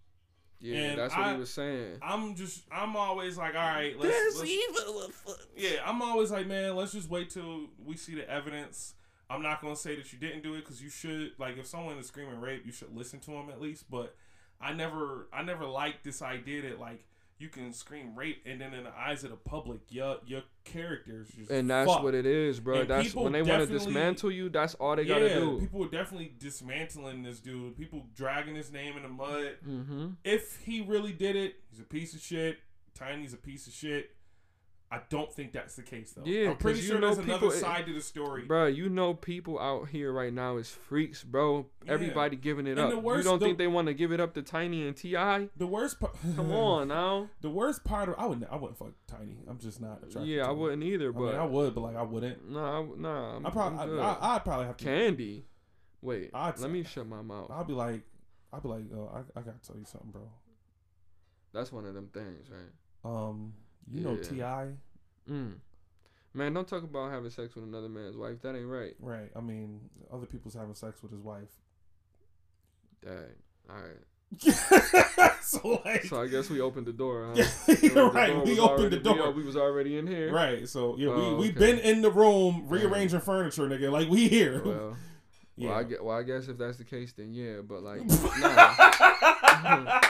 yeah and that's what I- he was saying I'm just, I'm always like, all right, let's, let's yeah, I'm always like, man, let's just wait till we see the evidence. I'm not gonna say that you didn't do it because you should. Like, if someone is screaming rape, you should listen to them at least. But I never, I never liked this idea that like you can scream rape, and then in the eyes of the public, your your characters just And that's fucked. what it is, bro. And that's when they want to dismantle you. That's all they yeah, gotta do. people were definitely dismantling this dude. People dragging his name in the mud. mm-hmm. If he really did it, he's a piece of shit. Tiny's a piece of shit. I don't think that's the case though. Yeah, I'm pretty sure there's another side to the story. Bro, you know people out here right now is freaks, bro. Yeah. Everybody giving it And up. worst- you don't the- think they want to give it up to Tiny and T.I.? The worst part. Come on now. The worst part of I wouldn't I wouldn't fuck Tiny. I'm just not attracted. Yeah, I wouldn't either, I but mean, I would, but like I wouldn't. nah, I- nah. I'm, I probably. I, I, I'd probably have to. Candy. Wait, I'd let me shut my mouth. I'll be like, I'll be like, oh, I, I gotta tell you something, bro. That's one of them things, right? Um, you know T.I., Mm. Man, don't talk about having sex with another man's wife. That ain't right. right? I mean, other people's having sex with his wife. Dang. All right. so like, So I guess we opened the door, huh? yeah, right. was We opened already- the door. We, we was already in here. Right. So yeah, Oh, we we've okay. been in the room rearranging furniture, nigga. Like we here. Well, yeah. well, I guess, well, I guess if that's the case, then yeah. But like, nah,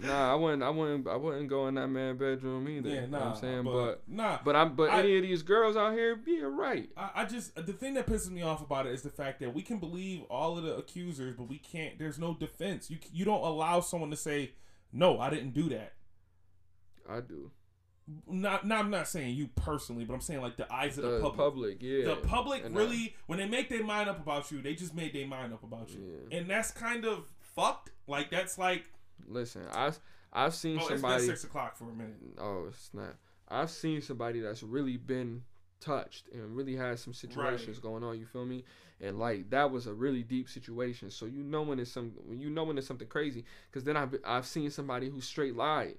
nah, I wouldn't, I wouldn't, I wouldn't go in that man bedroom either. yeah, you know nah. what I'm saying, but, but, nah. but I'm, but I- any of these girls out here, yeah, right. I, I just the thing that pisses me off about it is the fact that we can believe all of the accusers, but we can't. There's no defense. You you don't allow someone to say, "No, I didn't do that." I do. Not, not I'm not saying you personally, but I'm saying like the eyes of the, The public. public, yeah. The public And I- really, when they make their mind up about you, they just made their mind up about you, Yeah. and that's kind of fucked. Like that's like, Listen, I've I've seen oh, it's been somebody. six o'clock for a minute. Oh, it's not. I've seen somebody that's really been touched and really had some situations going on. You feel me? And like that was a really deep situation. So you know when it's some, when you know when it's something crazy. Because then I've I've seen somebody who straight lied.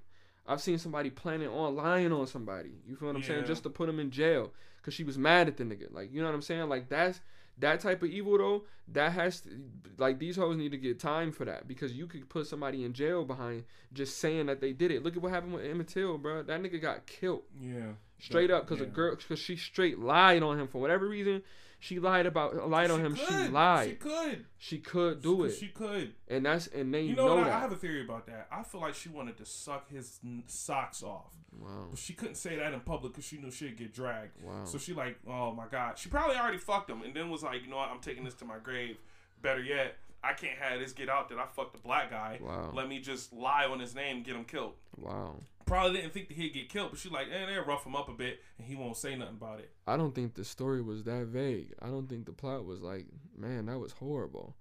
I've seen somebody planning on lying on somebody. You feel what I'm saying? Just to put him in jail because she was mad at the nigga. Like you know what I'm saying? Like that's that type of evil though. That has to, like these hoes need to get time for that because you could put somebody in jail behind just saying that they did it. Look at what happened with Emmett Till, bro. That nigga got killed Yeah, straight up because Yeah. a girl because she straight lied on him for whatever reason. She lied about lied on She him. She lied. She could She could do it, She could. and that's and they You know, know, what? I, that. I have a theory about that. I feel like she wanted to suck his socks off, wow, but she couldn't say that in public because she knew she'd get dragged. wow. So she like, oh my god, she probably already fucked him, and then was like, you know what, I'm taking this to my grave. Better yet, I can't have this get out that I fucked a black guy. Wow. Let me just lie on his name, get him killed. wow. Probably didn't think that he'd get killed, but she like, eh, they'll rough him up a bit, and he won't say nothing about it. I don't think the story was that vague. I don't think the plot was like, man, that was horrible.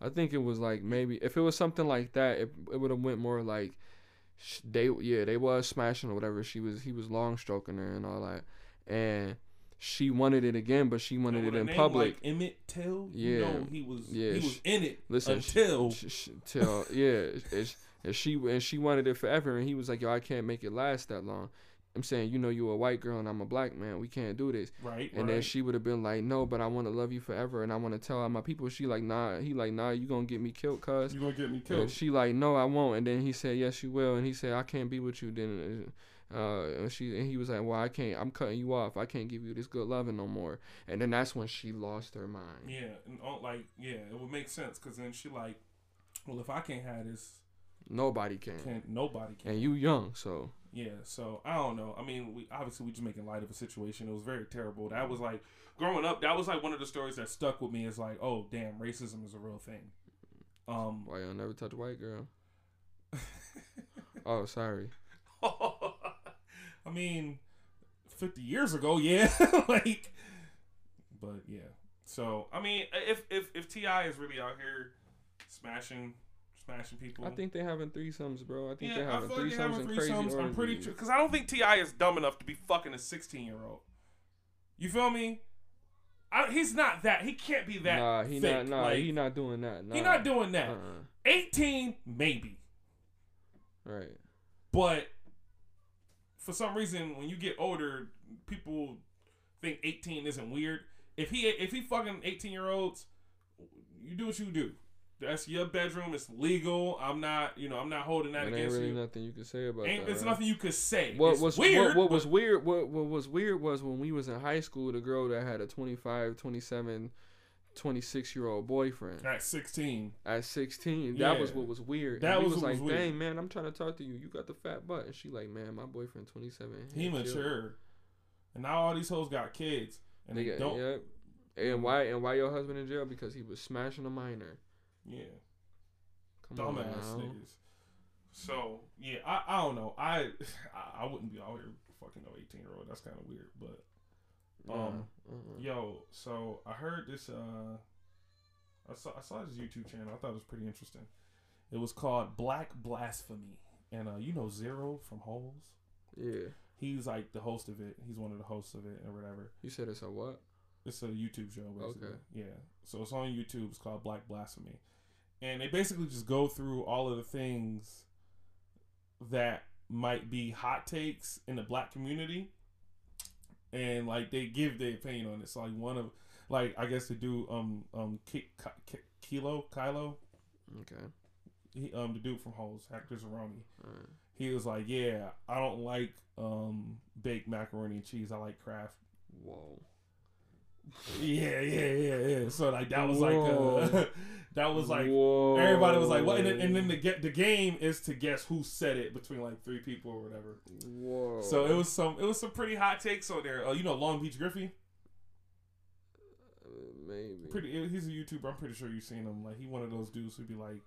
I think it was like maybe if it was something like that, it, it would have went more like they yeah they was smashing or whatever. She was he was long stroking her and all that, and she wanted it again, but she wanted it in name public. like Emmett Till. Yeah. you know he was. Yeah, he was in it Listen, until. sh- sh- till yeah, it's, and she and she wanted it forever, and he was like, "Yo, I can't make it last that long." I'm saying, you know, you're a white girl and I'm a black man. We can't do this. right, And right. then she would have been like, "No, but I want to love you forever, and I want to tell all my people." She like, "Nah." He like, "Nah, you gonna get me killed, cuz." you gonna get me And killed. she like, "No, I won't." And then he said, "Yes, you will." And he said, "I can't be with you." Then, uh, and she and he was like, "Well, I can't. I'm cutting you off. I can't give you this good loving no more." And then that's when she lost her mind. Yeah, and all, like yeah, it would make sense because then she like, well, if I can't have this, Nobody can. can nobody can. And you young, so Yeah, so I don't know. I mean, we obviously we just making light of a situation. It was very terrible. That was like growing up. That was like one of the stories that stuck with me. Is like, oh damn, racism is a real thing. Um, why you'll never touch a white girl? Oh, sorry. I mean, fifty years ago, yeah, like, but yeah. So I mean, if if if T.I. is really out here smashing smashing people, I think they're having threesomes, bro. I think yeah, they're I having feel like they're threesomes having and crazy threesomes. I'm pretty sure because I don't think T.I. is dumb enough to be fucking a 16 year old. You feel me? I, he's not that. He can't be that. Nah, he thick. not. Nah, like, he not doing that. Nah. he not doing that. Uh-uh. 18 maybe, Right. but for some reason when you get older, people think 18 isn't weird. If he if he fucking 18 year olds, you do what you do. That's your bedroom. It's legal. I'm not, you know, I'm not holding that There ain't against really you. nothing you can say about Ain't, that. it's right? nothing you could say. What it's was weird? what, what was weird what, what was weird was when we was in high school the girl that had a 25 27 26 year old boyfriend at 16. at 16. That was what was weird. That was was like, was. "Dang man, I'm trying to talk to you. You got the fat butt." And she like, "Man, my boyfriend 27. He chill." mature, and now all these hoes got kids, and They they, got, don't. Yep. And why and why your husband in jail? Because he was smashing a minor. Come dumbass now. niggas. So yeah, I, I don't know. I, I wouldn't be out here fucking no 18 year old. That's kind of weird, but Um, Nah, uh-uh. Yo, so I heard this. Uh, I saw I saw this YouTube channel. I thought it was pretty interesting. It was called Black Blasphemy, and uh, you know Zero from Holes. yeah. He's like the host of it. He's one of the hosts of it, or whatever. You said it's a what? It's a YouTube show, basically. Okay. Yeah. So it's on YouTube. It's called Black Blasphemy, and they basically just go through all of the things that might be hot takes in the black community, and like they give their opinion on it. So like one of, like I guess they do um um Ki- Ki- Ki- Kilo Kylo, Okay. he, um the dude from Holes, Hector Zeroni. Alright. He was like, yeah, I don't like um baked macaroni and cheese. I like Kraft. Whoa. Yeah, yeah, yeah, yeah. So like that was like uh, that was like Whoa. everybody was like what and then, and then the get the game is to guess who said it between like three people or whatever. Whoa. So it was some it was some pretty hot takes on there. Uh, you know Long Beach Griffy, Uh, maybe. pretty he's a YouTuber. I'm pretty sure you've seen him. Like he one of those dudes who'd be like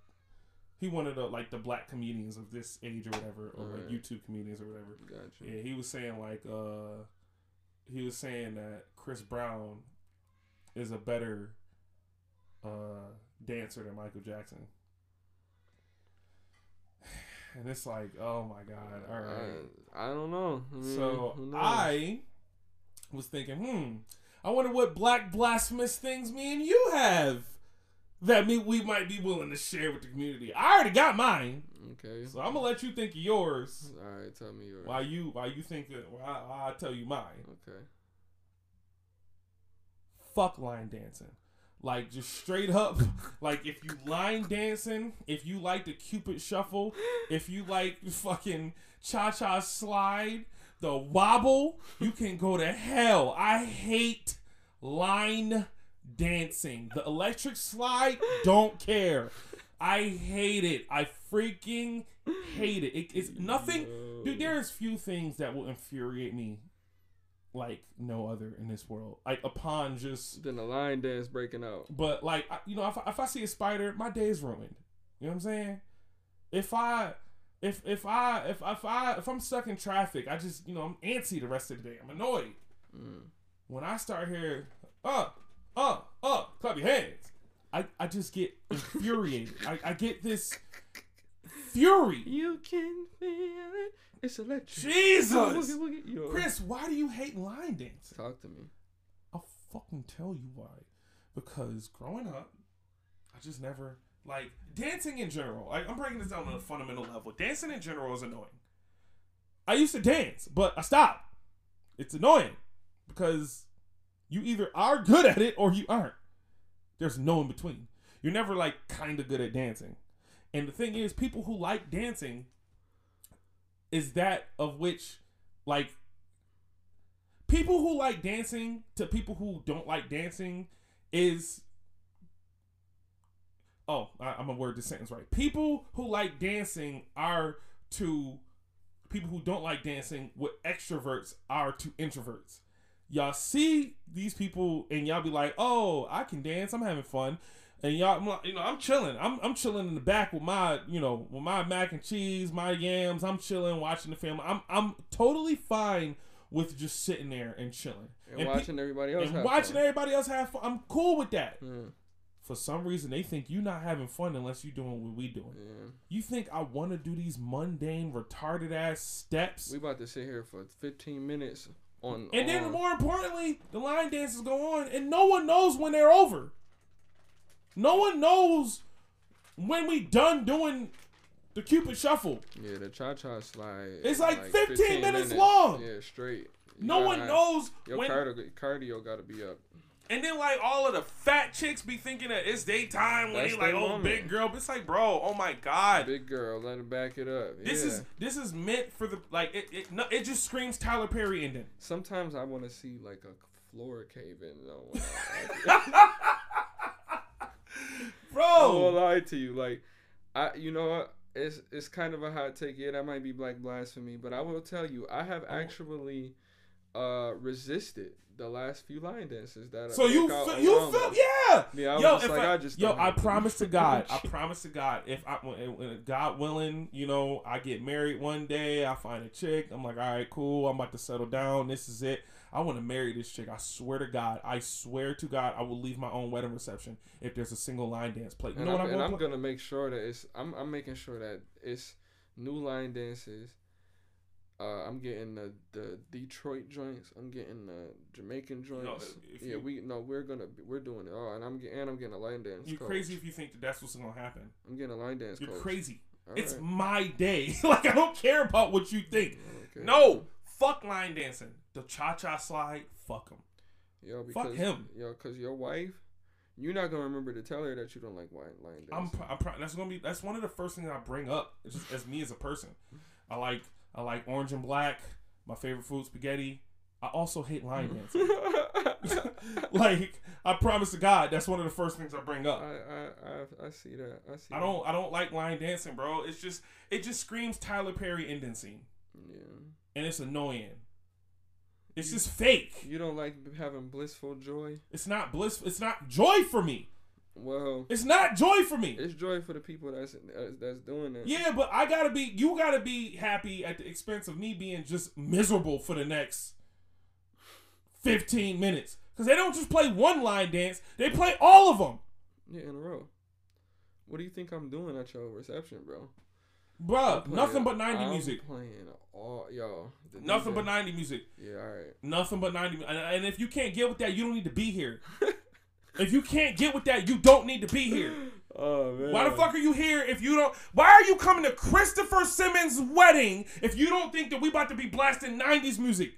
he one of the like the black comedians of this age or whatever, or like YouTube comedians or whatever. Gotcha. Yeah, he was saying like uh he was saying that Chris Brown is a better uh dancer than Michael Jackson. And it's like, oh my god, all right. I, I don't know. I mean, so? I was thinking, hmm, I wonder what black blasphemous things me and you have that me we might be willing to share with the community. I already got mine, Okay. so I'm gonna let you think of yours. All right. Tell me yours. Why you why you think that I, I'll tell you mine. Okay. Fuck line dancing. Like just straight up, like if you line dancing, if you like the Cupid shuffle, if you like fucking cha cha slide, the wobble, you can go to hell. I hate line dancing. The electric slide, don't care. I hate it. I freaking hate it. it it's nothing. Dude, there's few things that will infuriate me like no other in this world. Like upon just, Then the line dance breaking out. but like I, you know, if I, if I see a spider, my day is ruined. You know what I'm saying? If I, if if I if if I if I'm stuck in traffic, I just you know I'm antsy the rest of the day. I'm annoyed. Mm. When I start hearing, up, uh, up, uh, up, uh, clap your hands, I I just get infuriated. I I get this fury. You can feel it. It's electric. Jesus, boogie, boogie. Yo. Chris, why do you hate line dancing? talk to me. I'll fucking tell you why. Because growing up, I just never like dancing in general. Like I'm breaking this down on a fundamental level. Dancing in general is annoying. I used to dance, but I stopped. It's annoying because you either are good at it or you aren't. There's no in between. You're never like kind of good at dancing. And the thing is, people who like dancing is that of which like people who like dancing to people who don't like dancing is oh I, i'm gonna word this sentence right. People who like dancing are to people who don't like dancing what extroverts are to introverts. Y'all see these people and y'all be like oh i can dance i'm having fun and y'all you know i'm chilling i'm, I'm chilling in the back with my you know with my mac and cheese my yams i'm chilling watching the family i'm i'm totally fine with just sitting there and chilling And, pe- watching everybody else. and have watching fun. everybody else have fun. I'm cool with that. Mm, For some reason, they think you're not having fun unless you're doing what we doing. yeah. You think I want to do these mundane, retarded ass steps? We about to sit here for 15 minutes on. and then, more importantly, the line dances go on, and no one knows when they're over. No one knows when we done doing the Cupid Shuffle. Yeah, the cha cha slide. It's is like 15 minutes long. Yeah, straight. You No one have- knows Your when. cardio, cardio got to be up. And then like all of the fat chicks be thinking that it's daytime when That's they like, oh, moment. big girl. But it's like, bro, oh my god. Big girl, let her back it up. This yeah. is this is meant for the like it it, no, it just screams Tyler Perry ending. Sometimes I want to see like a floor cave in. though, when I- I won't lie to you. Like, I, you know what? It's it's kind of a hot take. Yeah, that might be black blasphemy, but I will tell you, I have Oh. actually uh resisted the last few line dances that. I So you work out feel, you feel yeah. Yeah, I yo, just like, I, I just yo, I promise to God, I promise to God, if I, God willing, you know, I get married one day, I find a chick, I'm like, all right, cool, I'm about to settle down. This is it. I want to marry this chick. I swear to God, I swear to God, I will leave my own wedding reception if there's a single line dance play. You know what I'm, and gonna I'm play? gonna make sure that it's. I'm I'm making sure that it's new line dances. Uh, I'm getting the the Detroit joints. I'm getting the Jamaican joints. if yeah, you- we no, we're gonna we're doing it all, and I'm get, and I'm getting a line dance. You're coach. crazy if you think that that's what's gonna happen. I'm getting a line dance. You're coach. crazy. All it's right. my day. like I don't care about what you think. Okay. No, fuck line dancing. The cha cha slide, fuck them. Yo, because, Fuck him. Yo, cause your wife, you're not gonna remember to tell her that you don't like line line I'm, dancing. pr- I'm pr- that's gonna be that's one of the first things I bring up it's just as me as a person. I like I like orange and black. My favorite food spaghetti. I also hate line mm. dancing. like I promise to God, that's one of the first things I bring up. I I I see that. I see. I don't I don't like line dancing, bro. It's just it just screams Tyler Perry ending scene, Yeah. and it's annoying. It's just fake. You don't like having blissful joy. It's not blissful. It's not joy for me. Well, It's not joy for me. it's joy for the people that's that's doing it. Yeah, but I gotta be. You gotta be happy at the expense of me being just miserable for the next fifteen minutes. Because they don't just play one line dance; they play all of them, Yeah, in a row. What do you think I'm doing at your reception, bro? Bruh. I'm Nothing but ninety I'm music. Playing all y'all. Nothing but ninety music. Yeah, all right. Nothing but ninety. And, and if you can't get with that, you don't need to be here. if you can't get with that, you don't need to be here. Oh man. Why the fuck are you here if you don't? Why are you coming to Christopher Simmons' wedding if you don't think that we about to be blasting '90s music?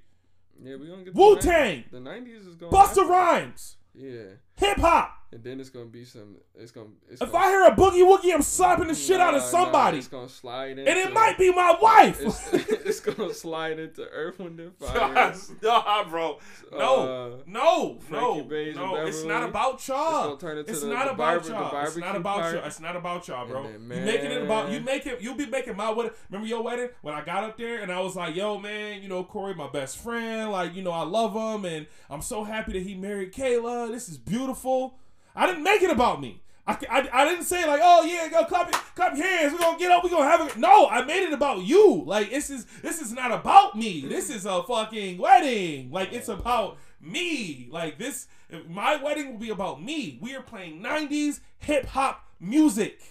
Yeah, we gonna get Wu the Tang, 90s. The nineties is going. Busta Rhymes, Yeah, hip hop. And then it's gonna be some. It's gonna. It's If gonna, I hear a boogie woogie, I'm slapping the shit out of Nah, nah, somebody, it's gonna slide in. and it might be my wife. It's, it's gonna slide into Earth, Wind, and Fire. nah, bro. No, Uh, no, Frankie no, Bays no. It's not about It's y'all. into It's the, not the about barber, y'all. It's not about part. y'all. It's not about y'all, bro. Then, you making it about you make it. You'll be making my wedding. Remember your wedding when I got up there and I was like, "Yo, man, you know Corey, my best friend. Like, you know, I love him, and I'm so happy that he married Kayla. This is beautiful." I didn't make it about me. I, I, I didn't say like, oh yeah, go clap clap your hands. We're gonna get up. We're gonna have it. No, I made it about you. Like this is this is not about me. This is a fucking wedding. Like it's about me. Like this, my wedding will be about me. We are playing '90s hip hop music.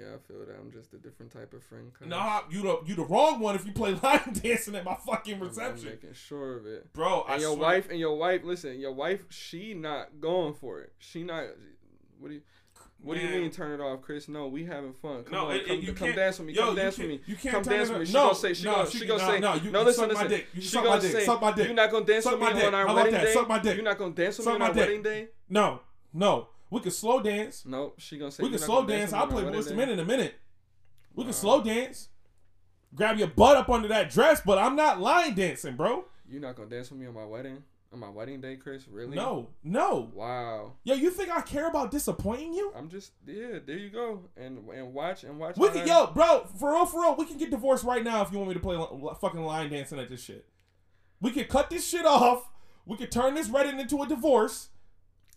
Yeah, I feel that. I'm just a different type of friend. Nah, you the you the wrong one if you play line dancing at my fucking I'm- I'm reception, making sure of it. bro. I And your swear- wife and your wife, listen, your wife, she not going for it. She not. What do you? What do you mean turn it off, Chris? No, we having fun. Come No, on, it- come, you come dance with me. yo, come dance with me. you can't come dance with me. She No, gonna say. She no, gonna. she She gonna no, say. no, you- no, listen, suck my listen. dick. You She suck gonna my dick. say. Suck my dick. You not gonna dance Suck with me dick. on our How wedding day. Suck my dick. You not gonna dance with me on my our dick. wedding day. No, no. We can slow dance. No, she gonna say. We can slow gonna dance. I'll play II day? Men in a minute. We can Wow. slow dance. Grab your butt up under that dress, but I'm not line dancing, bro. You're not gonna dance with me on my wedding? On my wedding day, Chris? Really? No, no. Wow. Yo, you think I care about disappointing you? I'm just yeah. There you go. And and watch and watch. We can, yo, bro, for real, for real, we can get divorced right now if you want me to play li- fucking line dancing at this shit. We could cut this shit off. We could turn this wedding into a divorce.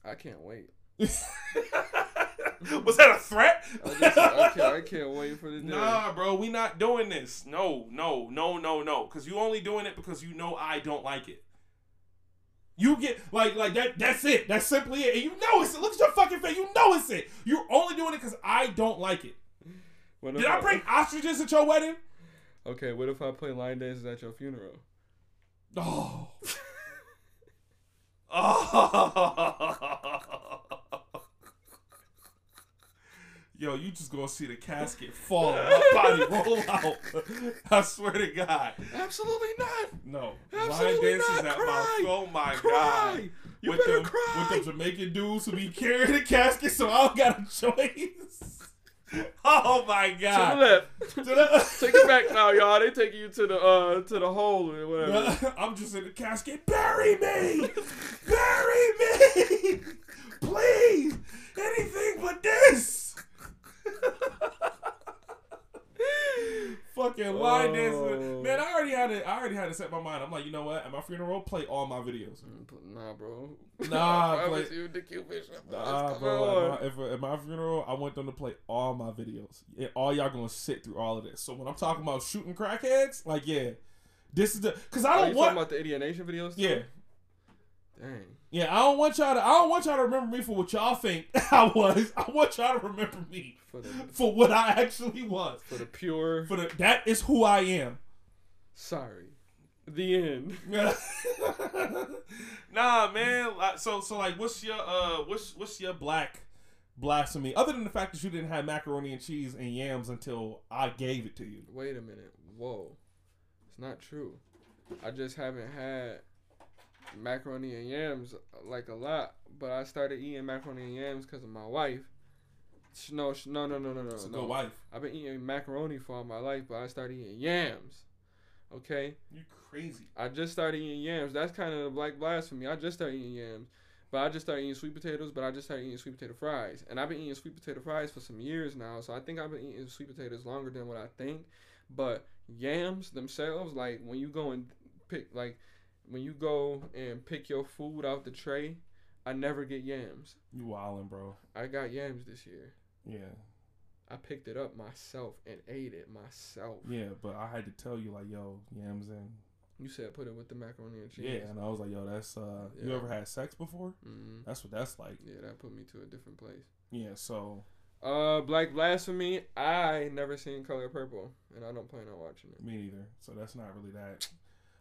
I can't wait. Was that a threat? I, just, I, can't, I can't wait for the day. Nah, bro, we not doing this. No, no, no, no, no. Because you only doing it because you know I don't like it. You get like like that. That's it. That's simply it. And you know it's it. Look at your fucking face. You know it's it. You're only doing it because I don't like it. What Did if I bring ostriches at your wedding? Okay, what if I play line dances at your funeral? Oh. oh. Yo, you just gonna see the casket fall and my body roll out. I swear to God. Absolutely not. No. Absolutely Line dances not. at Cry. my oh my Cry. God. You with better them, cry. With the Jamaican dudes who be carrying the casket, so I don't got a choice. Oh my god! To the God. left. To the- Take it back now, y'all. They taking you to the uh to the hole or whatever. I'm just in the casket. Bury me! Bury me! Please! Anything but this! Fucking line oh. dancing, man. I already had it. I already had it set my mind. I'm like, you know what? At my funeral, play all my videos. Mm, nah, bro. Nah, play. You the Q-fish. Nah, bro. At my, if, at my funeral, I want them to play all my videos. And all y'all gonna sit through all of this. So when I'm talking about shooting crackheads, like, yeah, this is the because I don't Are you want talking about the Idiot Nation videos. Too? Yeah, Dang. yeah. I don't want y'all to. I don't want y'all to remember me for what y'all think I was. I want y'all to remember me For the for what I actually was. for the pure. For the that is who I am. Sorry. The end. nah, man. like, So so like, what's your uh, what's what's your black blasphemy? Other than the fact that you didn't have macaroni and cheese and yams until I gave it to you. Wait a minute. Whoa. It's not true. I just haven't had macaroni and yams like a lot, but I started eating macaroni and yams because of my wife. Sh- No, sh- no, no, no, no, no. It's a no. good wife. I've been eating macaroni for all my life, but I started eating yams. Okay? You crazy. I just started eating yams. That's kind of the black blasphemy. I just started eating yams. But I just started eating sweet potatoes, but I just started eating sweet potato fries. And I've been eating sweet potato fries for some years now. So I think I've been eating sweet potatoes longer than what I think. But yams themselves, like when you go and pick, like when you go and pick your food out the tray, I never get yams. You wildin', bro. I got yams this year. Yeah, I picked it up myself and ate it myself. yeah. But I had to tell you like, yo, yams in. You said put it with the macaroni and cheese. Yeah, and I was like, yo, that's uh. yeah. You ever had sex before? Mm-hmm. That's what that's like. Yeah, that put me to a different place. Yeah. So Uh, Black Blasphemy. I never seen Color Purple, and I don't plan on watching it. me neither. So that's not really that.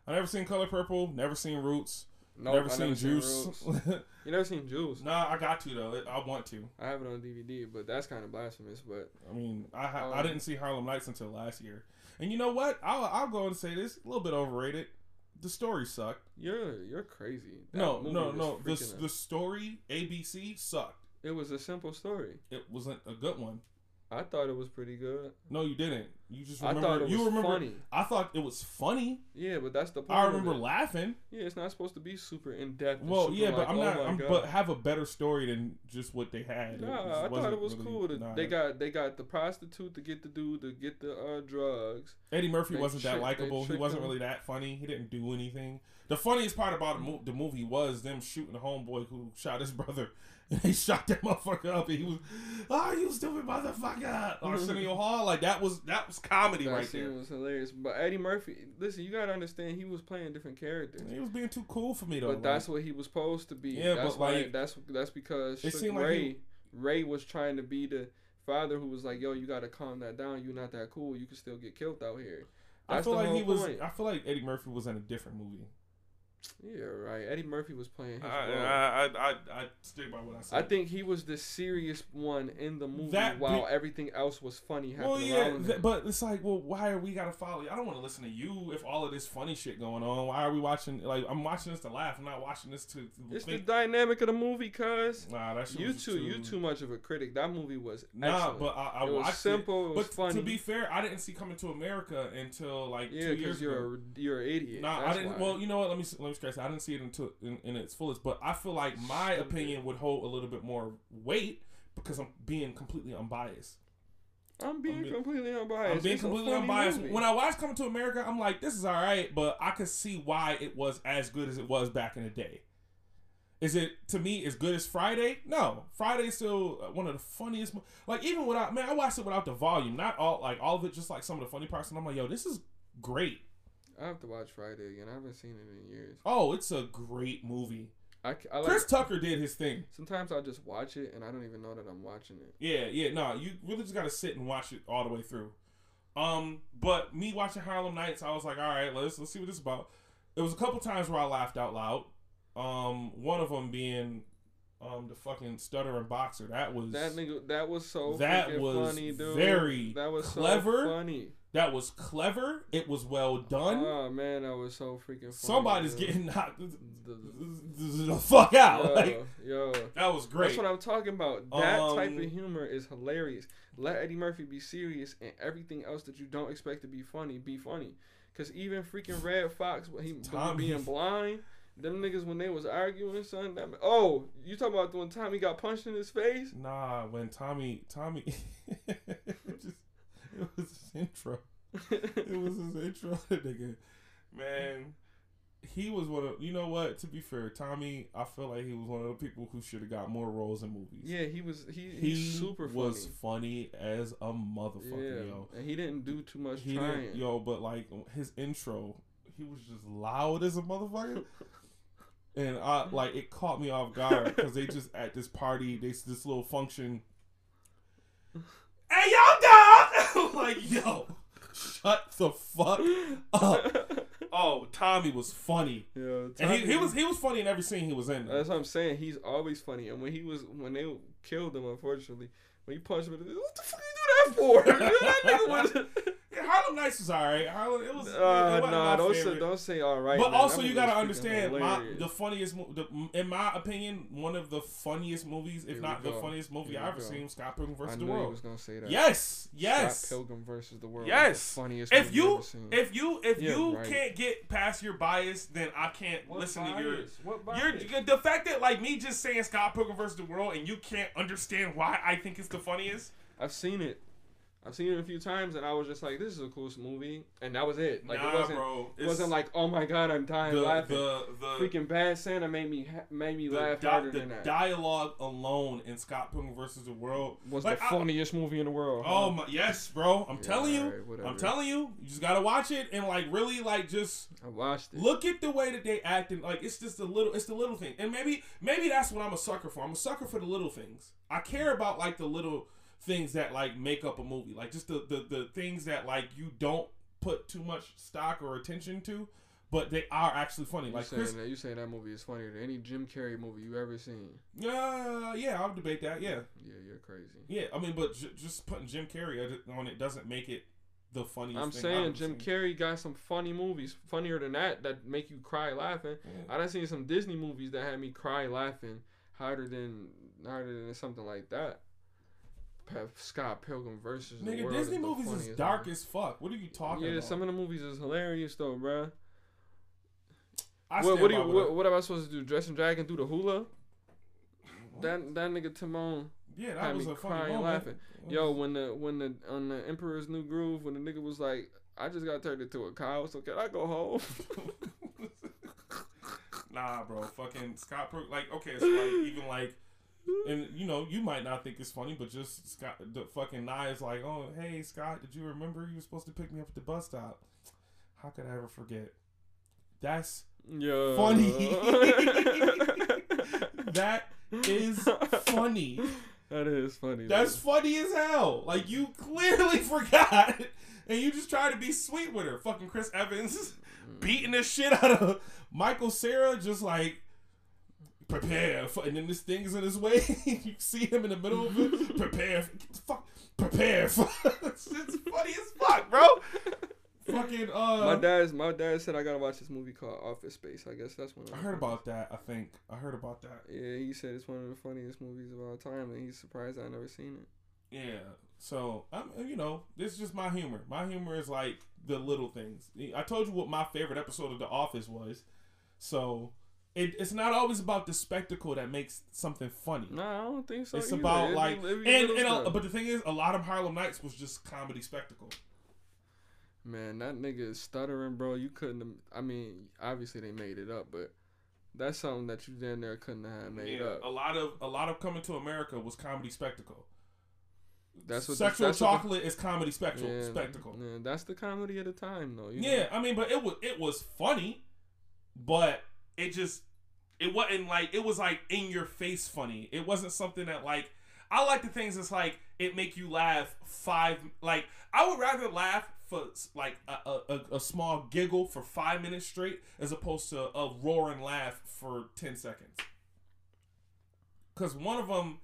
I never seen Color Purple. Never seen Roots. Nope, never I seen Juice. Roots. You never seen Juice? nah, I got to though. I want to. I have it on DVD, but that's kind of blasphemous. But I mean, I ha- I Um, didn't see Harlem Nights until last year. And you know what? I'll I'll go and say this a little bit overrated. The story sucked. you're you're crazy. That no, no, no. The the story ABC sucked. It was a simple story. It wasn't a good one. I thought it was pretty good. No, you didn't. You just I remember. thought it you was remember. funny. I thought it was funny. Yeah, but that's the point. I remember laughing. Yeah, it's not supposed to be super in depth. Well, yeah, but I'm oh not. I'm, but have a better story than just what they had. Nah, I thought it was really- cool. that nah. They got they got the prostitute to get the dude to get the uh, drugs. Eddie Murphy they wasn't that tricked- likable. He wasn't him. really that funny. He didn't do anything. The funniest part about the movie was them shooting the homeboy who shot his brother. And they shot that motherfucker up, and he was, "Oh, you stupid motherfucker!" Arsenio Hall, like that was that was comedy That right scene there. was hilarious. But Eddie Murphy, listen, you gotta understand, he was playing different characters. He was being too cool for me though. But that's what he was supposed to be. Yeah, that's but, why. like, that's that's because it seemed like Ray he- Ray was trying to be the father who was like, "Yo, you gotta calm that down. You're not that cool. You can still get killed out here." I feel like he whole was. I feel like Eddie Murphy was in a different movie. Yeah, right. Eddie Murphy was playing his I, role. I, I, I, I stick by what I said. I think he was the serious one in the movie, That while be- everything else was funny happening Well, yeah, th- but it's like, well, why are we gotta follow? you? I don't want to listen to you if all of this funny shit going on. Why are we watching? Like, I'm watching this to laugh. I'm not watching this to, It's the dynamic of the movie, cuz. nah, that shit You was too, you too much of a critic. That movie was Nah, excellent. but I, I it was watched simple. It, it. was But funny. to be fair, I didn't see Coming to America until like yeah, two years you're ago. a, you're an idiot. Nah, I didn't. why. Well, you know what? Let me let me stress. I didn't see it until in, in its fullest. But I feel like my opinion would hold a little bit more weight because I'm being completely unbiased. I'm being I'm being- completely unbiased. I'm being It's completely unbiased. movie. When I watched Coming to America, I'm like, this is all right, but I could see why it was as good as it was back in the day. Is it to me as good as Friday? No, Friday's still uh, one of the funniest. mo- Like even without man, I watched it without the volume, not all like all of it, just like some of the funny parts. And I'm like, yo, this is great. I have to watch Friday again. I haven't seen it in years. Oh, it's a great movie. I like. Chris Tucker did his thing. sometimes I just watch it and I don't even know that I'm watching it. Yeah, yeah, no, you really just gotta sit and watch it all the way through. Um, but me watching Harlem Nights, I was like, all right, let's let's see what this is about. There was a couple times where I laughed out loud. Um, one of them being, um, the fucking stuttering boxer. That was That nigga, that was so That was funny, dude. very that was clever. so funny. That was clever. It was well done. Oh man, that was so freaking funny. Somebody's dude. getting knocked The- the fuck out. Yo, Like yo. that was great. That's what I'm talking about. That type Um, of humor is hilarious. Let Eddie Murphy be serious, and everything else that you don't expect to be funny be funny. Cause even freaking Redd Foxx, when he Tommy. being blind, them niggas when they was arguing, son. That, oh, you talking about the when Tommy got punched in his face? Nah, when Tommy Tommy it, was his intro. It was his intro. Nigga Man, he was one of you know what? To be fair, Tommy, I feel like he was one of the people who should have got more roles in movies. Yeah, he was. He, he super funny. was funny as a motherfucker, yeah, yo. and he didn't do too much He trying. didn't, yo, but like his intro, he was just loud as a motherfucker. And I like it caught me off guard because they just at this party, they this little function. Hey yo! like yo, shut the fuck up. Oh, Tommy was funny, yeah, and he, he was he was funny in every scene he was in. That's what I'm saying. He's always funny. And when he was when they killed him, unfortunately, when he punched him, what the fuck you do that for? that nigga was. Yeah, Harlem Nights was alright. Harlem, it was. it Uh, wasn't nah, my don't say, favorite. don't say all right. But man. also, you gotta understand, my, the funniest, the, in my opinion, one of the funniest movies, if Here not we the funniest movie Here I've ever go. seen, Scott Pilgrim I vs. knew the he World. was gonna say that. Yes, yes. Scott Pilgrim versus the World. Yes. The funniest. If movie you ever seen. if you if Yeah, you right. can't get past your bias, then I can't What listen to your. bias? What Your, bias? the fact that like me just saying Scott Pilgrim vs. the World and you can't understand why I think it's the funniest. I've seen it. I've seen it a few times, and I was just like, "This is a cool movie," and that was it. Like nah, it wasn't. bro. It wasn't like, "Oh my god, I'm dying the, laughing." the the Freaking Bad Santa made me ha- made me laugh di- harder than that. dialogue alone in Scott Pilgrim versus the World was like, the I- funniest movie in the world. Oh my, yes, bro. I'm Yeah, telling you. whatever. I'm telling you. You just gotta watch it and like really like just I watched it. look at the way that they act and like it's just a little it's the little thing. And maybe maybe that's what I'm a sucker for. I'm a sucker for the little things. I care about like the little things that like make up a movie. Like just the the, the things that like you don't put too much stock or attention to, but they are actually funny. You Like saying Chris that you saying that movie is funnier than any Jim Carrey movie you ever seen? Yeah, yeah, I'll debate that. Yeah. Yeah, you're crazy. Yeah, I mean, but j- just putting Jim Carrey on it doesn't make it the funniest. I'm thing saying Jim seen. Carrey got some funny movies, funnier than that, that make you cry laughing. Yeah. I done seen some Disney movies that had me cry laughing harder than harder than something like that. Scott Pilgrim versus the Nigga, World Disney is the movies is dark one. as fuck. What are you talking Yeah, about? Yeah, some of the movies is hilarious though, bruh. I What, what, do you, what what, am I supposed to do? Dress and drag and do the hula? That that nigga Timon yeah, that had was me a crying moment. laughing. Yo, when the when the on the Emperor's New Groove, when the nigga was like, I just got turned into a cow, so can I go home? nah, bro, fucking Scott. Pilgrim, like, okay, so like even like, Mm-hmm. and you know, you might not think it's funny, but just Scott, the fucking Nia is like, oh, hey, Scott, did you remember you were supposed to pick me up at the bus stop? How could I ever forget? That's Yeah. Funny. that is funny. That is funny. That's funny as hell. Like you clearly forgot, and you just try to be sweet with her. Fucking Chris Evans beating the shit out of Michael Cera, just like prepare. For, and then this thing's in his way. you see him in the middle of it. Prepare. For, get the fuck. Prepare. For, it's, it's funny as fuck, bro. Fucking. Uh, my dad's my dad said I gotta watch this movie called Office Space. I guess that's one. of I heard about that. I think I heard about that. Yeah, he said it's one of the funniest movies of all time, and he's surprised I never seen it. Yeah. So I'm, you know, this is just my humor. My humor is like the little things. I told you what my favorite episode of The Office was. So it, it's not always about the spectacle that makes something funny. No, I don't think so. it's either. about It'd like, be- and, it'd and uh, stuff. but the thing is, a lot of Harlem Nights was just comedy spectacle. Man, that nigga is stuttering, bro. You couldn't. have- I mean, obviously they made it up, but that's something that you down there couldn't have made yeah, up. a lot of a lot of Coming to America was comedy spectacle. That's what the- sexual that's what the- chocolate is comedy spectacle. Yeah, spectacle. yeah, that's the comedy of the time, though. you know? Yeah, I mean, but it was it was funny, but it just it wasn't like it was like in your face funny. It wasn't something that like I like the things that's like it make you laugh five like I would rather laugh for like a, a, a- small giggle for five minutes straight as opposed to a roaring laugh for ten seconds. Cause one of them,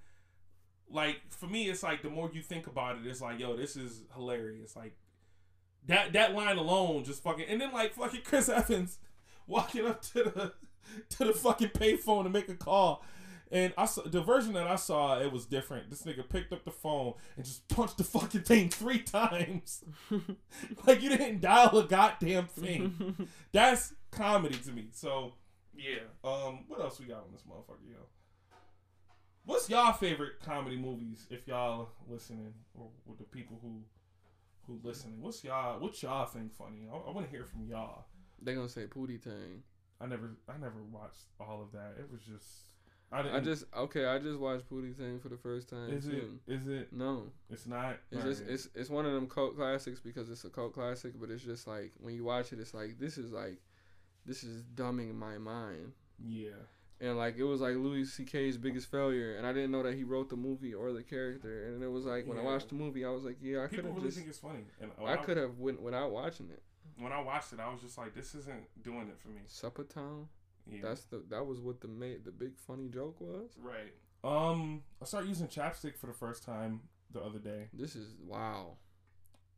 like for me, it's like the more you think about it, it's like yo, this is hilarious. Like that that line alone just fucking and then like fucking Chris Evans walking up to the to the fucking payphone to make a call. And I saw the version that I saw, it was different. This nigga picked up the phone and just punched the fucking thing three times. like you didn't dial a goddamn thing. That's comedy to me. So yeah. Um, what else we got on this motherfucker, yo? What's y'all favorite comedy movies if y'all listening or with the people who who listening? What's y'all what y'all think funny? I, I want to hear from y'all. They gonna say Pootie Tang. I never I never watched all of that. It was just I didn't. I just okay. I just watched Pootie Tang for the first time. is it too. is it No, it's not. it's just it's it's one of them cult classics because it's a cult classic. But it's just like when you watch it, it's like this is like this is dumbing my mind. yeah. And like it was like Louis C.K.'s biggest failure, and I didn't know that he wrote the movie or the character. And it was like when I watched the movie, I was like, yeah, I could have really just think it's funny, and I could have went without watching it. When I watched it, I was just like, this isn't doing it for me. Supper Town. Yeah. That's the that was what the made the big funny joke was. right. Um, I started using chapstick for the first time the other day. This is wow.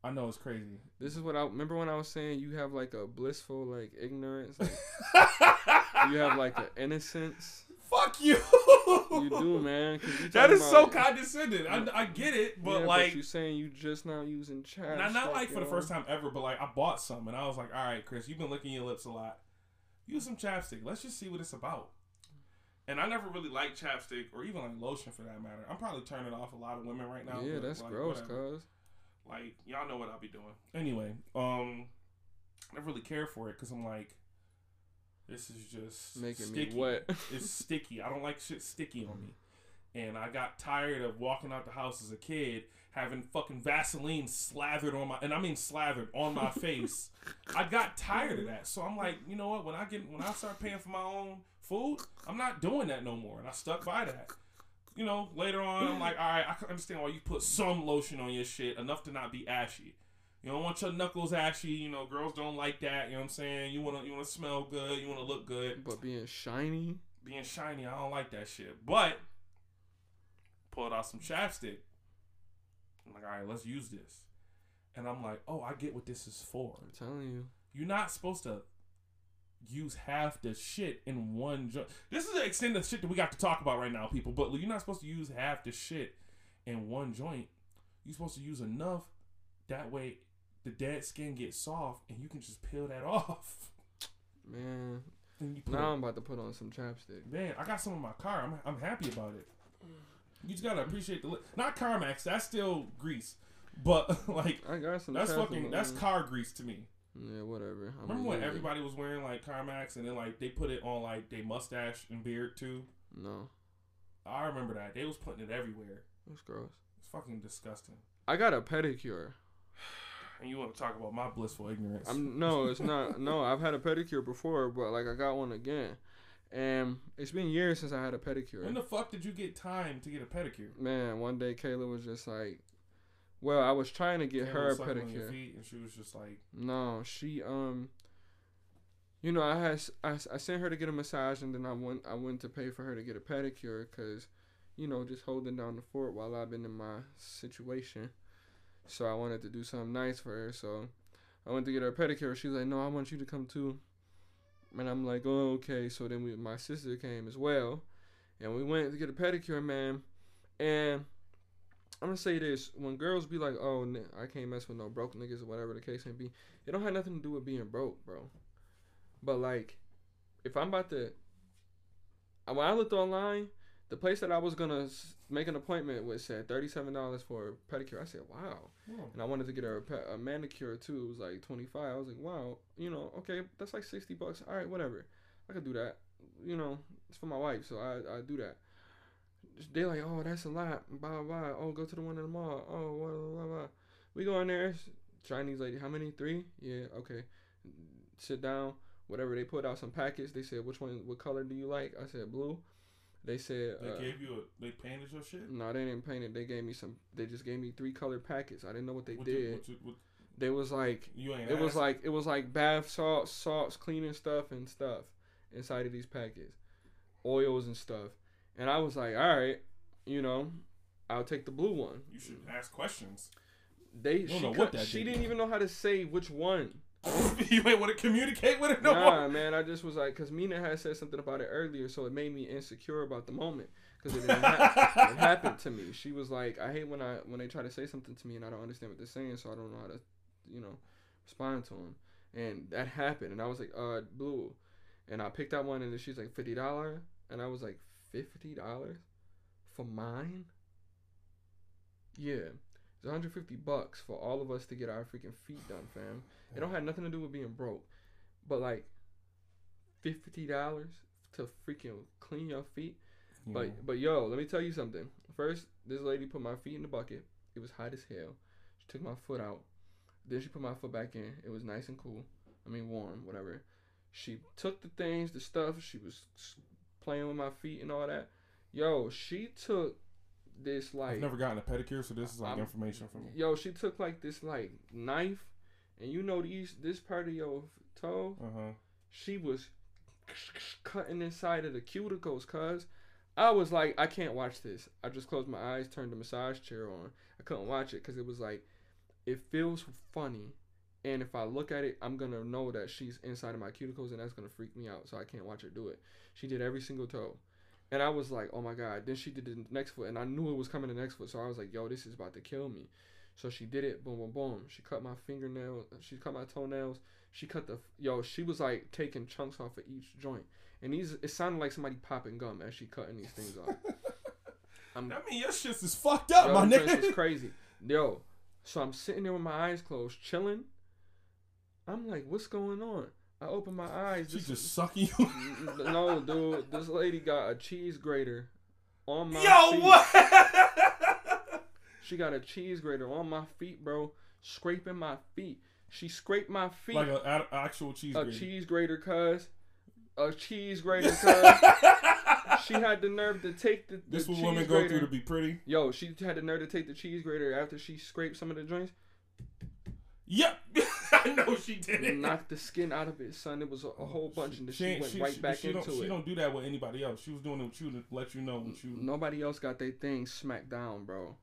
I know it's crazy. This is what I remember when I was saying you have like a blissful like ignorance, like you have like an innocence. Fuck you. You do, man. That is so condescending. I, I get it, but Yeah, like, you're saying you just now using chat. not, not like for the first time ever, but like I bought some and I was like, all right, Chris, you've been licking your lips a lot. Use some chapstick. Let's just see what it's about. And I never really liked chapstick or even like lotion for that matter. I'm probably turning off a lot of women right now. Yeah, that's like, gross, whatever. cuz. Like y'all know what I'll be doing. Anyway, um, I never really care for it because I'm like, this is just Making sticky. me wet. it's sticky. I don't like shit sticky on me. And I got tired of walking out the house as a kid having fucking Vaseline slathered on my and I mean slathered on my face. I got tired of that. So I'm like, you know what? When I get when I start paying for my own food, I'm not doing that no more. And I stuck by that. You know, later on, I'm like, all right, I can understand why you put some lotion on your shit, enough to not be ashy. You don't want your knuckles ashy. You know, girls don't like that. You know what I'm saying? You wanna you wanna smell good. You wanna look good But being shiny, being shiny, I don't like that shit. But pulled out some chapstick. I'm like, all right, let's use this. And I'm like, oh, I get what this is for. I'm telling you. You're not supposed to use half the shit in one joint. This is the extent of shit that we got to talk about right now, people. But you're not supposed to use half the shit in one joint. You're supposed to use enough. That way, the dead skin gets soft, and you can just peel that off. Man, And you put now I'm about to put on some chapstick. Man, I got some in my car. I'm, I'm happy about it. You just gotta appreciate the li- not Carmex. That's still grease, but like I got some. that's fucking that's car grease to me. Yeah, whatever. I'm Remember when it. everybody was wearing like Carmex and then like they put it on like they mustache and beard too? No, I remember that they was putting it everywhere. that's gross. It's fucking disgusting. I got a pedicure. And you want to talk about my blissful ignorance? I'm no, it's not. No, I've had a pedicure before, but like I got one again, and it's been years since I had a pedicure. when the fuck did you get time to get a pedicure? Man, one day Kayla was just like, "Well, I was trying to get Taylor her a was on your pedicure." feet, and she was just like, No, she um, you know, I had I, I sent her to get a massage, and then I went I went to pay for her to get a pedicure because, you know, just holding down the fort while I've been in my situation. So I wanted to do something nice for her. So I went to get her a pedicure. She was like, "No, I want you to come too." And I'm like, "Oh, okay." So then we, my sister came as well, and we went to get a pedicure, man. And I'm gonna say this: when girls be like, "Oh, I can't mess with no broke niggas" or whatever the case may be, it don't have nothing to do with being broke, bro. But like, if I'm about to, when I looked online, the place that I was gonna make an appointment with said thirty-seven dollars for a pedicure. I said, "Wow," oh, and I wanted to get a, a manicure too. It was like twenty-five. I was like, "Wow," you know, okay, that's like sixty bucks. All right, whatever, I could do that. You know, it's for my wife, so I I do that. They're like, "Oh, that's a lot." Blah blah. blah. Oh, go to the one in the mall. Oh, blah blah. blah. We go in there. Chinese lady, how many? Three? Yeah, okay. Sit down. Whatever they put out some packets. They said, which one? What color do you like? I said blue. They said. they uh, gave you a they painted your shit. no, they didn't paint it. They gave me some. They just gave me three color packets. I didn't know what they What did. you- what you- what- they was like, you ain't. it was like, it was like bath salts, salts, cleaning stuff and stuff inside of these packets, oils and stuff. And I was like, all right, you know, I'll take the blue one. you should ask questions. They she, know what that she didn't even know how to say which one. you ain't want to communicate with it no nah, more. man, I just was like, cause Mina had said something about it earlier, so it made me insecure about the moment, cause it, didn't hap- it happened to me. She was like, I hate when I when they try to say something to me and I don't understand what they're saying, so I don't know how to, you know, respond to them. And that happened, and I was like, uh, blue, and I picked out one, and then she's like fifty dollar, and I was like fifty dollars for mine. Yeah, it's 150 bucks for all of us to get our freaking feet done, fam. It don't have nothing to do with being broke. but like fifty dollars to freaking clean your feet. You But but yo, let me tell you something. First, this lady put my feet in the bucket. It was hot as hell. She took my foot out. Then she put my foot back in. It was nice and cool. I mean warm, whatever. She took the things, the stuff. She was playing with my feet and all that. Yo, she took this like I've never gotten a pedicure, so this is like I'm- information for me. yo, she took like this like knife, and you know these this part of your toe. Uh huh. She was cutting inside of the cuticles, cuz. I was like, I can't watch this. I just closed my eyes, turned the massage chair on. I couldn't watch it because it was like, it feels funny. And if I look at it, I'm to know that she's inside of my cuticles and that's to freak me out. So I can't watch her do it. She did every single toe. And I was like, oh my God. Then she did the next foot and I knew it was coming the next foot. So I was like, yo, this is about to kill me. So she did it. Boom, boom, boom. She cut my fingernail. She cut my toenails. She cut the yo. She was like taking chunks off of each joint, and these it sounded like somebody popping gum as she cutting these things off. I'm I mean, your shit is fucked up, yo, my nigga. crazy. Yo, so I'm sitting there with my eyes closed, chilling. I'm like, what's going on? I opened my eyes. She This just sucking you. no, dude. This lady got a cheese grater on my Yo, feet. what? She got a cheese grater on my feet, bro, scraping my feet. She scraped my feet. like an actual cheese. Grater. A cheese grater, cuz. A cheese grater, cuz. she had the nerve to take the, the this what women go grater. through to be pretty. Yo, she had the nerve to take the cheese grater after she scraped some of the joints, Yep, I know she did it. knocked the skin out of it, son. It was a, a whole bunch, and then she, ain't- went right she, back she into don't, She don't do that with anybody else. She was doing it with you to let you know what you. Nobody else got their thing smacked down, bro.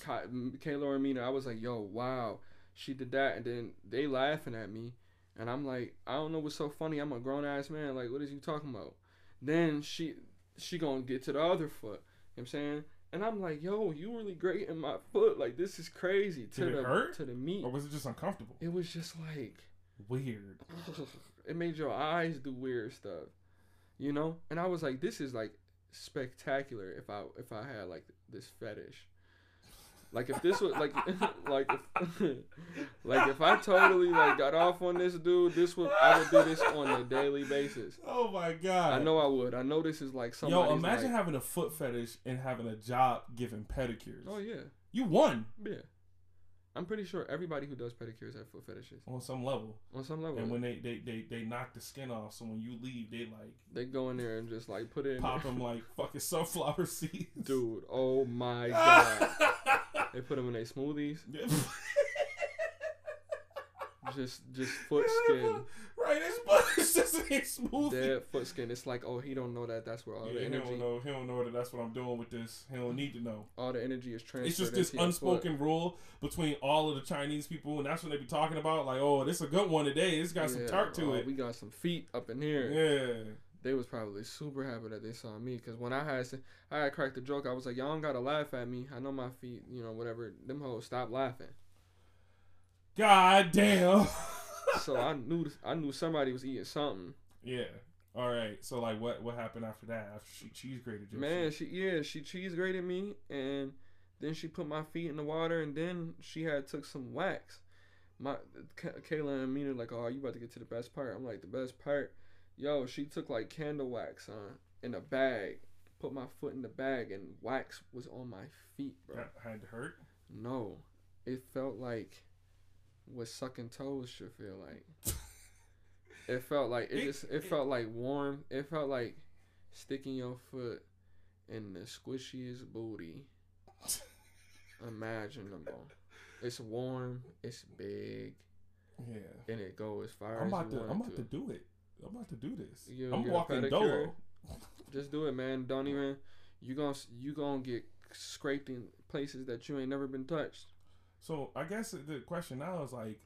Ka- Kayla or Mina, I was like, yo, wow. She did that, and then they laughing at me, and I'm like, I don't know what's so funny. I'm a grown ass man. Like, what is you talking about? Then she she gonna get to the other foot. You know what I'm saying? And I'm like, yo, you really great in my foot. Like, this is crazy. To Did it the hurt? to the meat. Or was it just uncomfortable? It was just like Weird. it made your eyes do weird stuff. You know? And I was like, this is like spectacular if I if I had like this fetish. Like if this was like like if, like if I totally like got off on this dude, this would I would do this on a daily basis. Oh my god. I know I would. I know this is like something. Yo, imagine like, having a foot fetish and having a job giving pedicures. Oh yeah, You won yeah. I'm pretty sure everybody who does pedicures have foot fetishes on some level. on some level. And when they, they, they, they knock the skin off, so when you leave, they like they go in there and just like put it in pop them like fucking sunflower seeds. Dude, oh my god. They put them in their smoothies. Yeah. Just just foot skin. Right, it's, but it's just a smooth. Dead foot skin. It's like, oh, he don't know that. That's where all Yeah, the he don't know. He don't know that that's what I'm doing with this. He don't need to know. all the energy is transferred. It's just this unspoken rule between all of the Chinese people, and that's what they be talking about. Like, oh, this is a good one today. It's got some tart to oh, it. We got some feet up in here. Yeah. They was probably super happy that they saw me because when I had I had cracked the joke. I was like, y'all don't gotta laugh at me. I know my feet, you know, whatever. Them hoes stop laughing. God damn. so I knew I knew somebody was eating something. yeah. All right. So like, what what happened after that? After she cheese grated you? Man, she yeah, she cheese grated me and then she put my feet in the water and then she had took some wax. My Ka- Kayla and Mina like, oh, you about to get to the best part? I'm like, the best part, yo. She took like candle wax on in a bag, put my foot in the bag, and wax was on my feet, bro. That had to hurt. No, it felt like what sucking toes should feel like. it felt like it It- just it it- felt like warm. It felt like sticking your foot in the squishiest booty imaginable. It's warm. It's big, Yeah. and it go as far I'm as about you to. want I'm about to. to do it. I'm about to do this. You I'm walking dolo. Just do it, man. Don't even. You gonna you gonna get scraped in places that you ain't never been touched. So I guess the question now is like,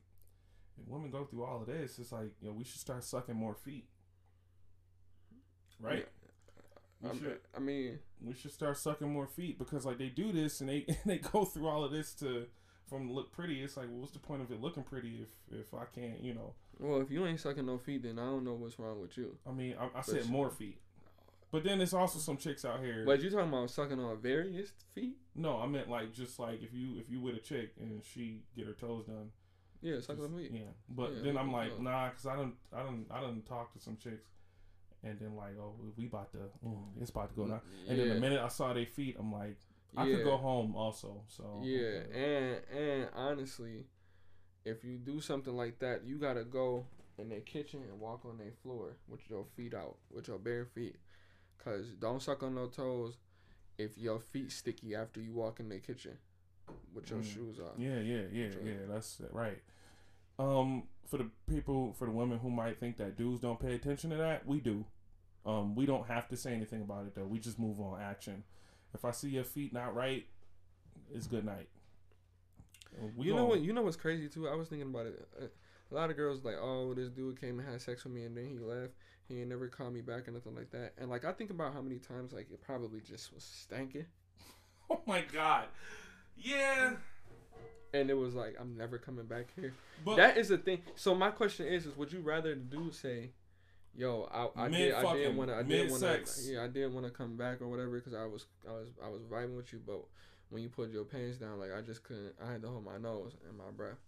if women go through all of this, it's like you know we should start sucking more feet, right? I mean, um, should. I mean, We should start sucking more feet because like they do this and they they go through all of this to from look pretty. It's like, well, what's the point of it looking pretty if if I can't, you know? Well, if you ain't sucking no feet, then I don't know what's wrong with you. I mean, I, I said sure. more feet, but then there's also some chicks out here. But you talking about sucking on various feet? No, I meant like just like if you if you with a chick and she get her toes done, Yeah, suck Just- on feet. Yeah, but Yeah, then I'm like, tell. nah, cause I don't, I don't, I don't talk to some chicks, and then like, oh, we about to, mm, it's about to go down. And then the minute I saw their feet, I'm like, I could go home also. So Yeah, okay. and and honestly, if you do something like that, you gotta go in their kitchen and walk on their floor with your feet out, with your bare feet, cause don't suck on no toes if your feet sticky after you walk in their kitchen with your Mm. shoes off. Yeah, yeah, yeah, yeah. That's right. Um, for the people, for the women who might think that dudes don't pay attention to that, we do. Um, we don't have to say anything about it though. We just move on action. If I see your feet not right, it's good night. We you know what? You know what's crazy too? I was thinking about it. Uh, A lot of girls like, oh, this dude came and had sex with me and then he left. He never called me back or nothing like that. And like I think about how many times like it probably just was stanking, Oh my god. Yeah. and it was like I'm never coming back here. But that is the thing. So my question is, is would you rather the dude say, "Yo, I, I did, I did want to, I did want to, yeah, I did want to come back or whatever because I was, I was, I was vibing with you, but when you put your pants down, like I just couldn't, I had to hold my nose and my breath,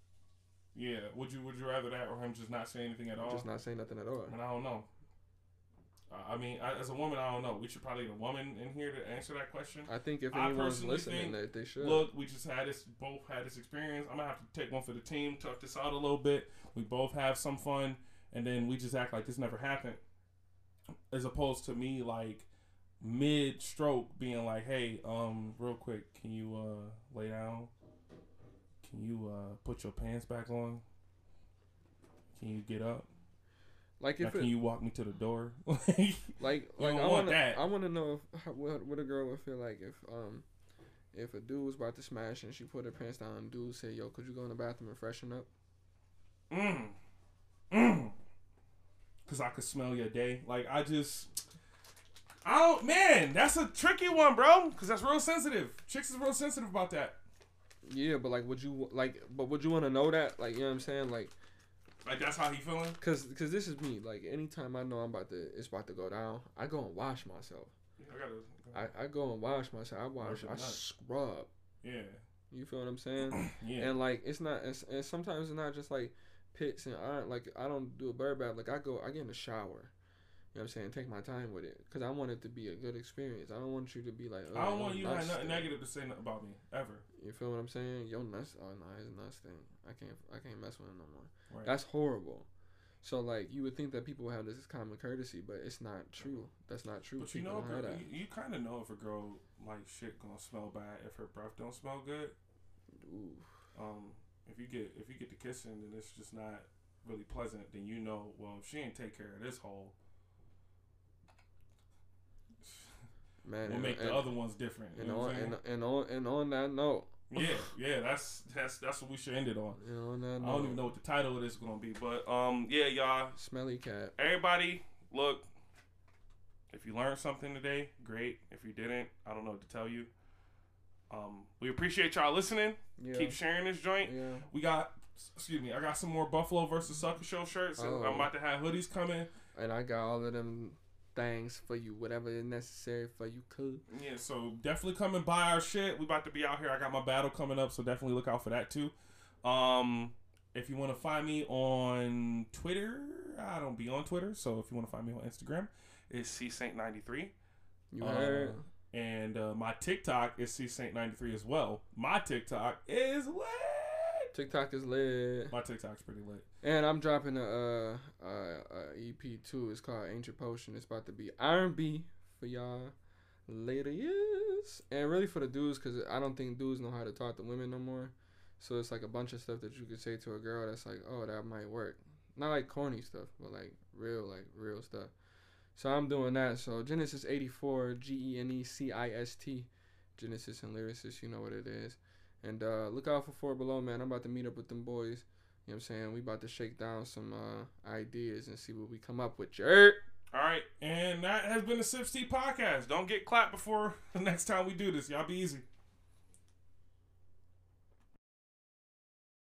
yeah, would you would you rather that or him just not say anything at all? just not say nothing at all. And I don't know. Uh, I mean, I, as a woman, I don't know. We should probably get a woman in here to answer that question. I think if anyone's listening, that they should. Look, we just had this, both had this experience. I'm gonna have to take one for the team, talk this out a little bit. We both have some fun, and then we just act like this never happened, as opposed to me like mid stroke being like, "Hey, um, real quick, can you uh lay down? Can you uh put your pants back on? Can you get up? like Now, if can you walk me to the door?" like, like I want to, that. I want to know if, how, what, what a girl would feel like if, um, if a dude was about to smash and she put her pants down and dude said, "Yo, could you go in the bathroom and freshen up?" Mm. Mm. Cause I could smell your day. Like I just I don't man, that's a tricky one, bro. Cause that's real sensitive. Chicks is real sensitive about that. Yeah, but like, would you like? But would you want to know that? Like, you know what I'm saying? Like, Like that's how he feeling. cause, cause this is me. Like, anytime I know I'm about to, it's about to go down, I go and wash myself. I gotta I, I go and wash myself. I wash. I scrub. Yeah. You feel what I'm saying? Yeah. And like, it's not. It's, and sometimes it's not just like pits and iron. Like, I don't do a bird bath. Like, I go. I get in the shower. You know what I'm saying? Take my time with it, cause I want it to be a good experience. I don't want you to be like. I don't "Oh, want you to have nothing negative to say about me ever. You feel what I'm saying? Yo, nuts. Oh no, his nuts thing. I can't. I can't mess with him no more. Right. That's horrible. So like you would think that people have this common courtesy, but it's not true. That's not true. but you People know, girl, that. you, you kind of know if a girl like shit gonna smell bad if her breath don't smell good. Ooh. Um, if you get if you get to kissing and it's just not really pleasant, then you know, well, if she ain't take care of this hole, Man, we'll and, make and, the other ones different. You and know what on I'm saying? and, and on and on that note, yeah, yeah, that's that's that's what we should end it on. and on that I don't even know what the title of this is gonna be, but um, yeah, y'all, Smelly cat. everybody, look. If you learned something today, great. If you didn't, I don't know what to tell you. Um, we appreciate y'all listening. Yeah. Keep sharing this joint. yeah. We got, excuse me, I got some more Buffalo versus Sucker Show shirts. and Oh. I'm about to have hoodies coming. And I got all of them things for you, whatever is necessary for you. Cool. Yeah, so definitely come and buy our shit. We about to be out here. I got my battle coming up, so definitely look out for that too. Um, if you want to find me on Twitter, I don't be on Twitter. So if you want to find me on Instagram, it's C Saint ninety three. You Uh, heard? And uh, my TikTok is C Saint ninety three as well. My TikTok is lit. TikTok is lit. My TikTok's pretty lit. And I'm dropping a, uh, uh, uh, EP too. It's called Ancient Potion. It's about to be R&B for y'all ladies, and really for the dudes, cause I don't think dudes know how to talk to women no more. So it's like a bunch of stuff that you could say to a girl that's like, oh, that might work. Not like corny stuff, but like real, like real stuff. So I'm doing that. So Genesis 84, G E N E C I S T, Genesis and lyricist, you know what it is. And uh, look out for Four Below, man. I'm about to meet up with them boys. You know what I'm saying? We about to shake down some uh, ideas and see what we come up with. Jerk. All right, and that has been the Sips Tea podcast. Don't get clapped before the next time we do this. Y'all be easy.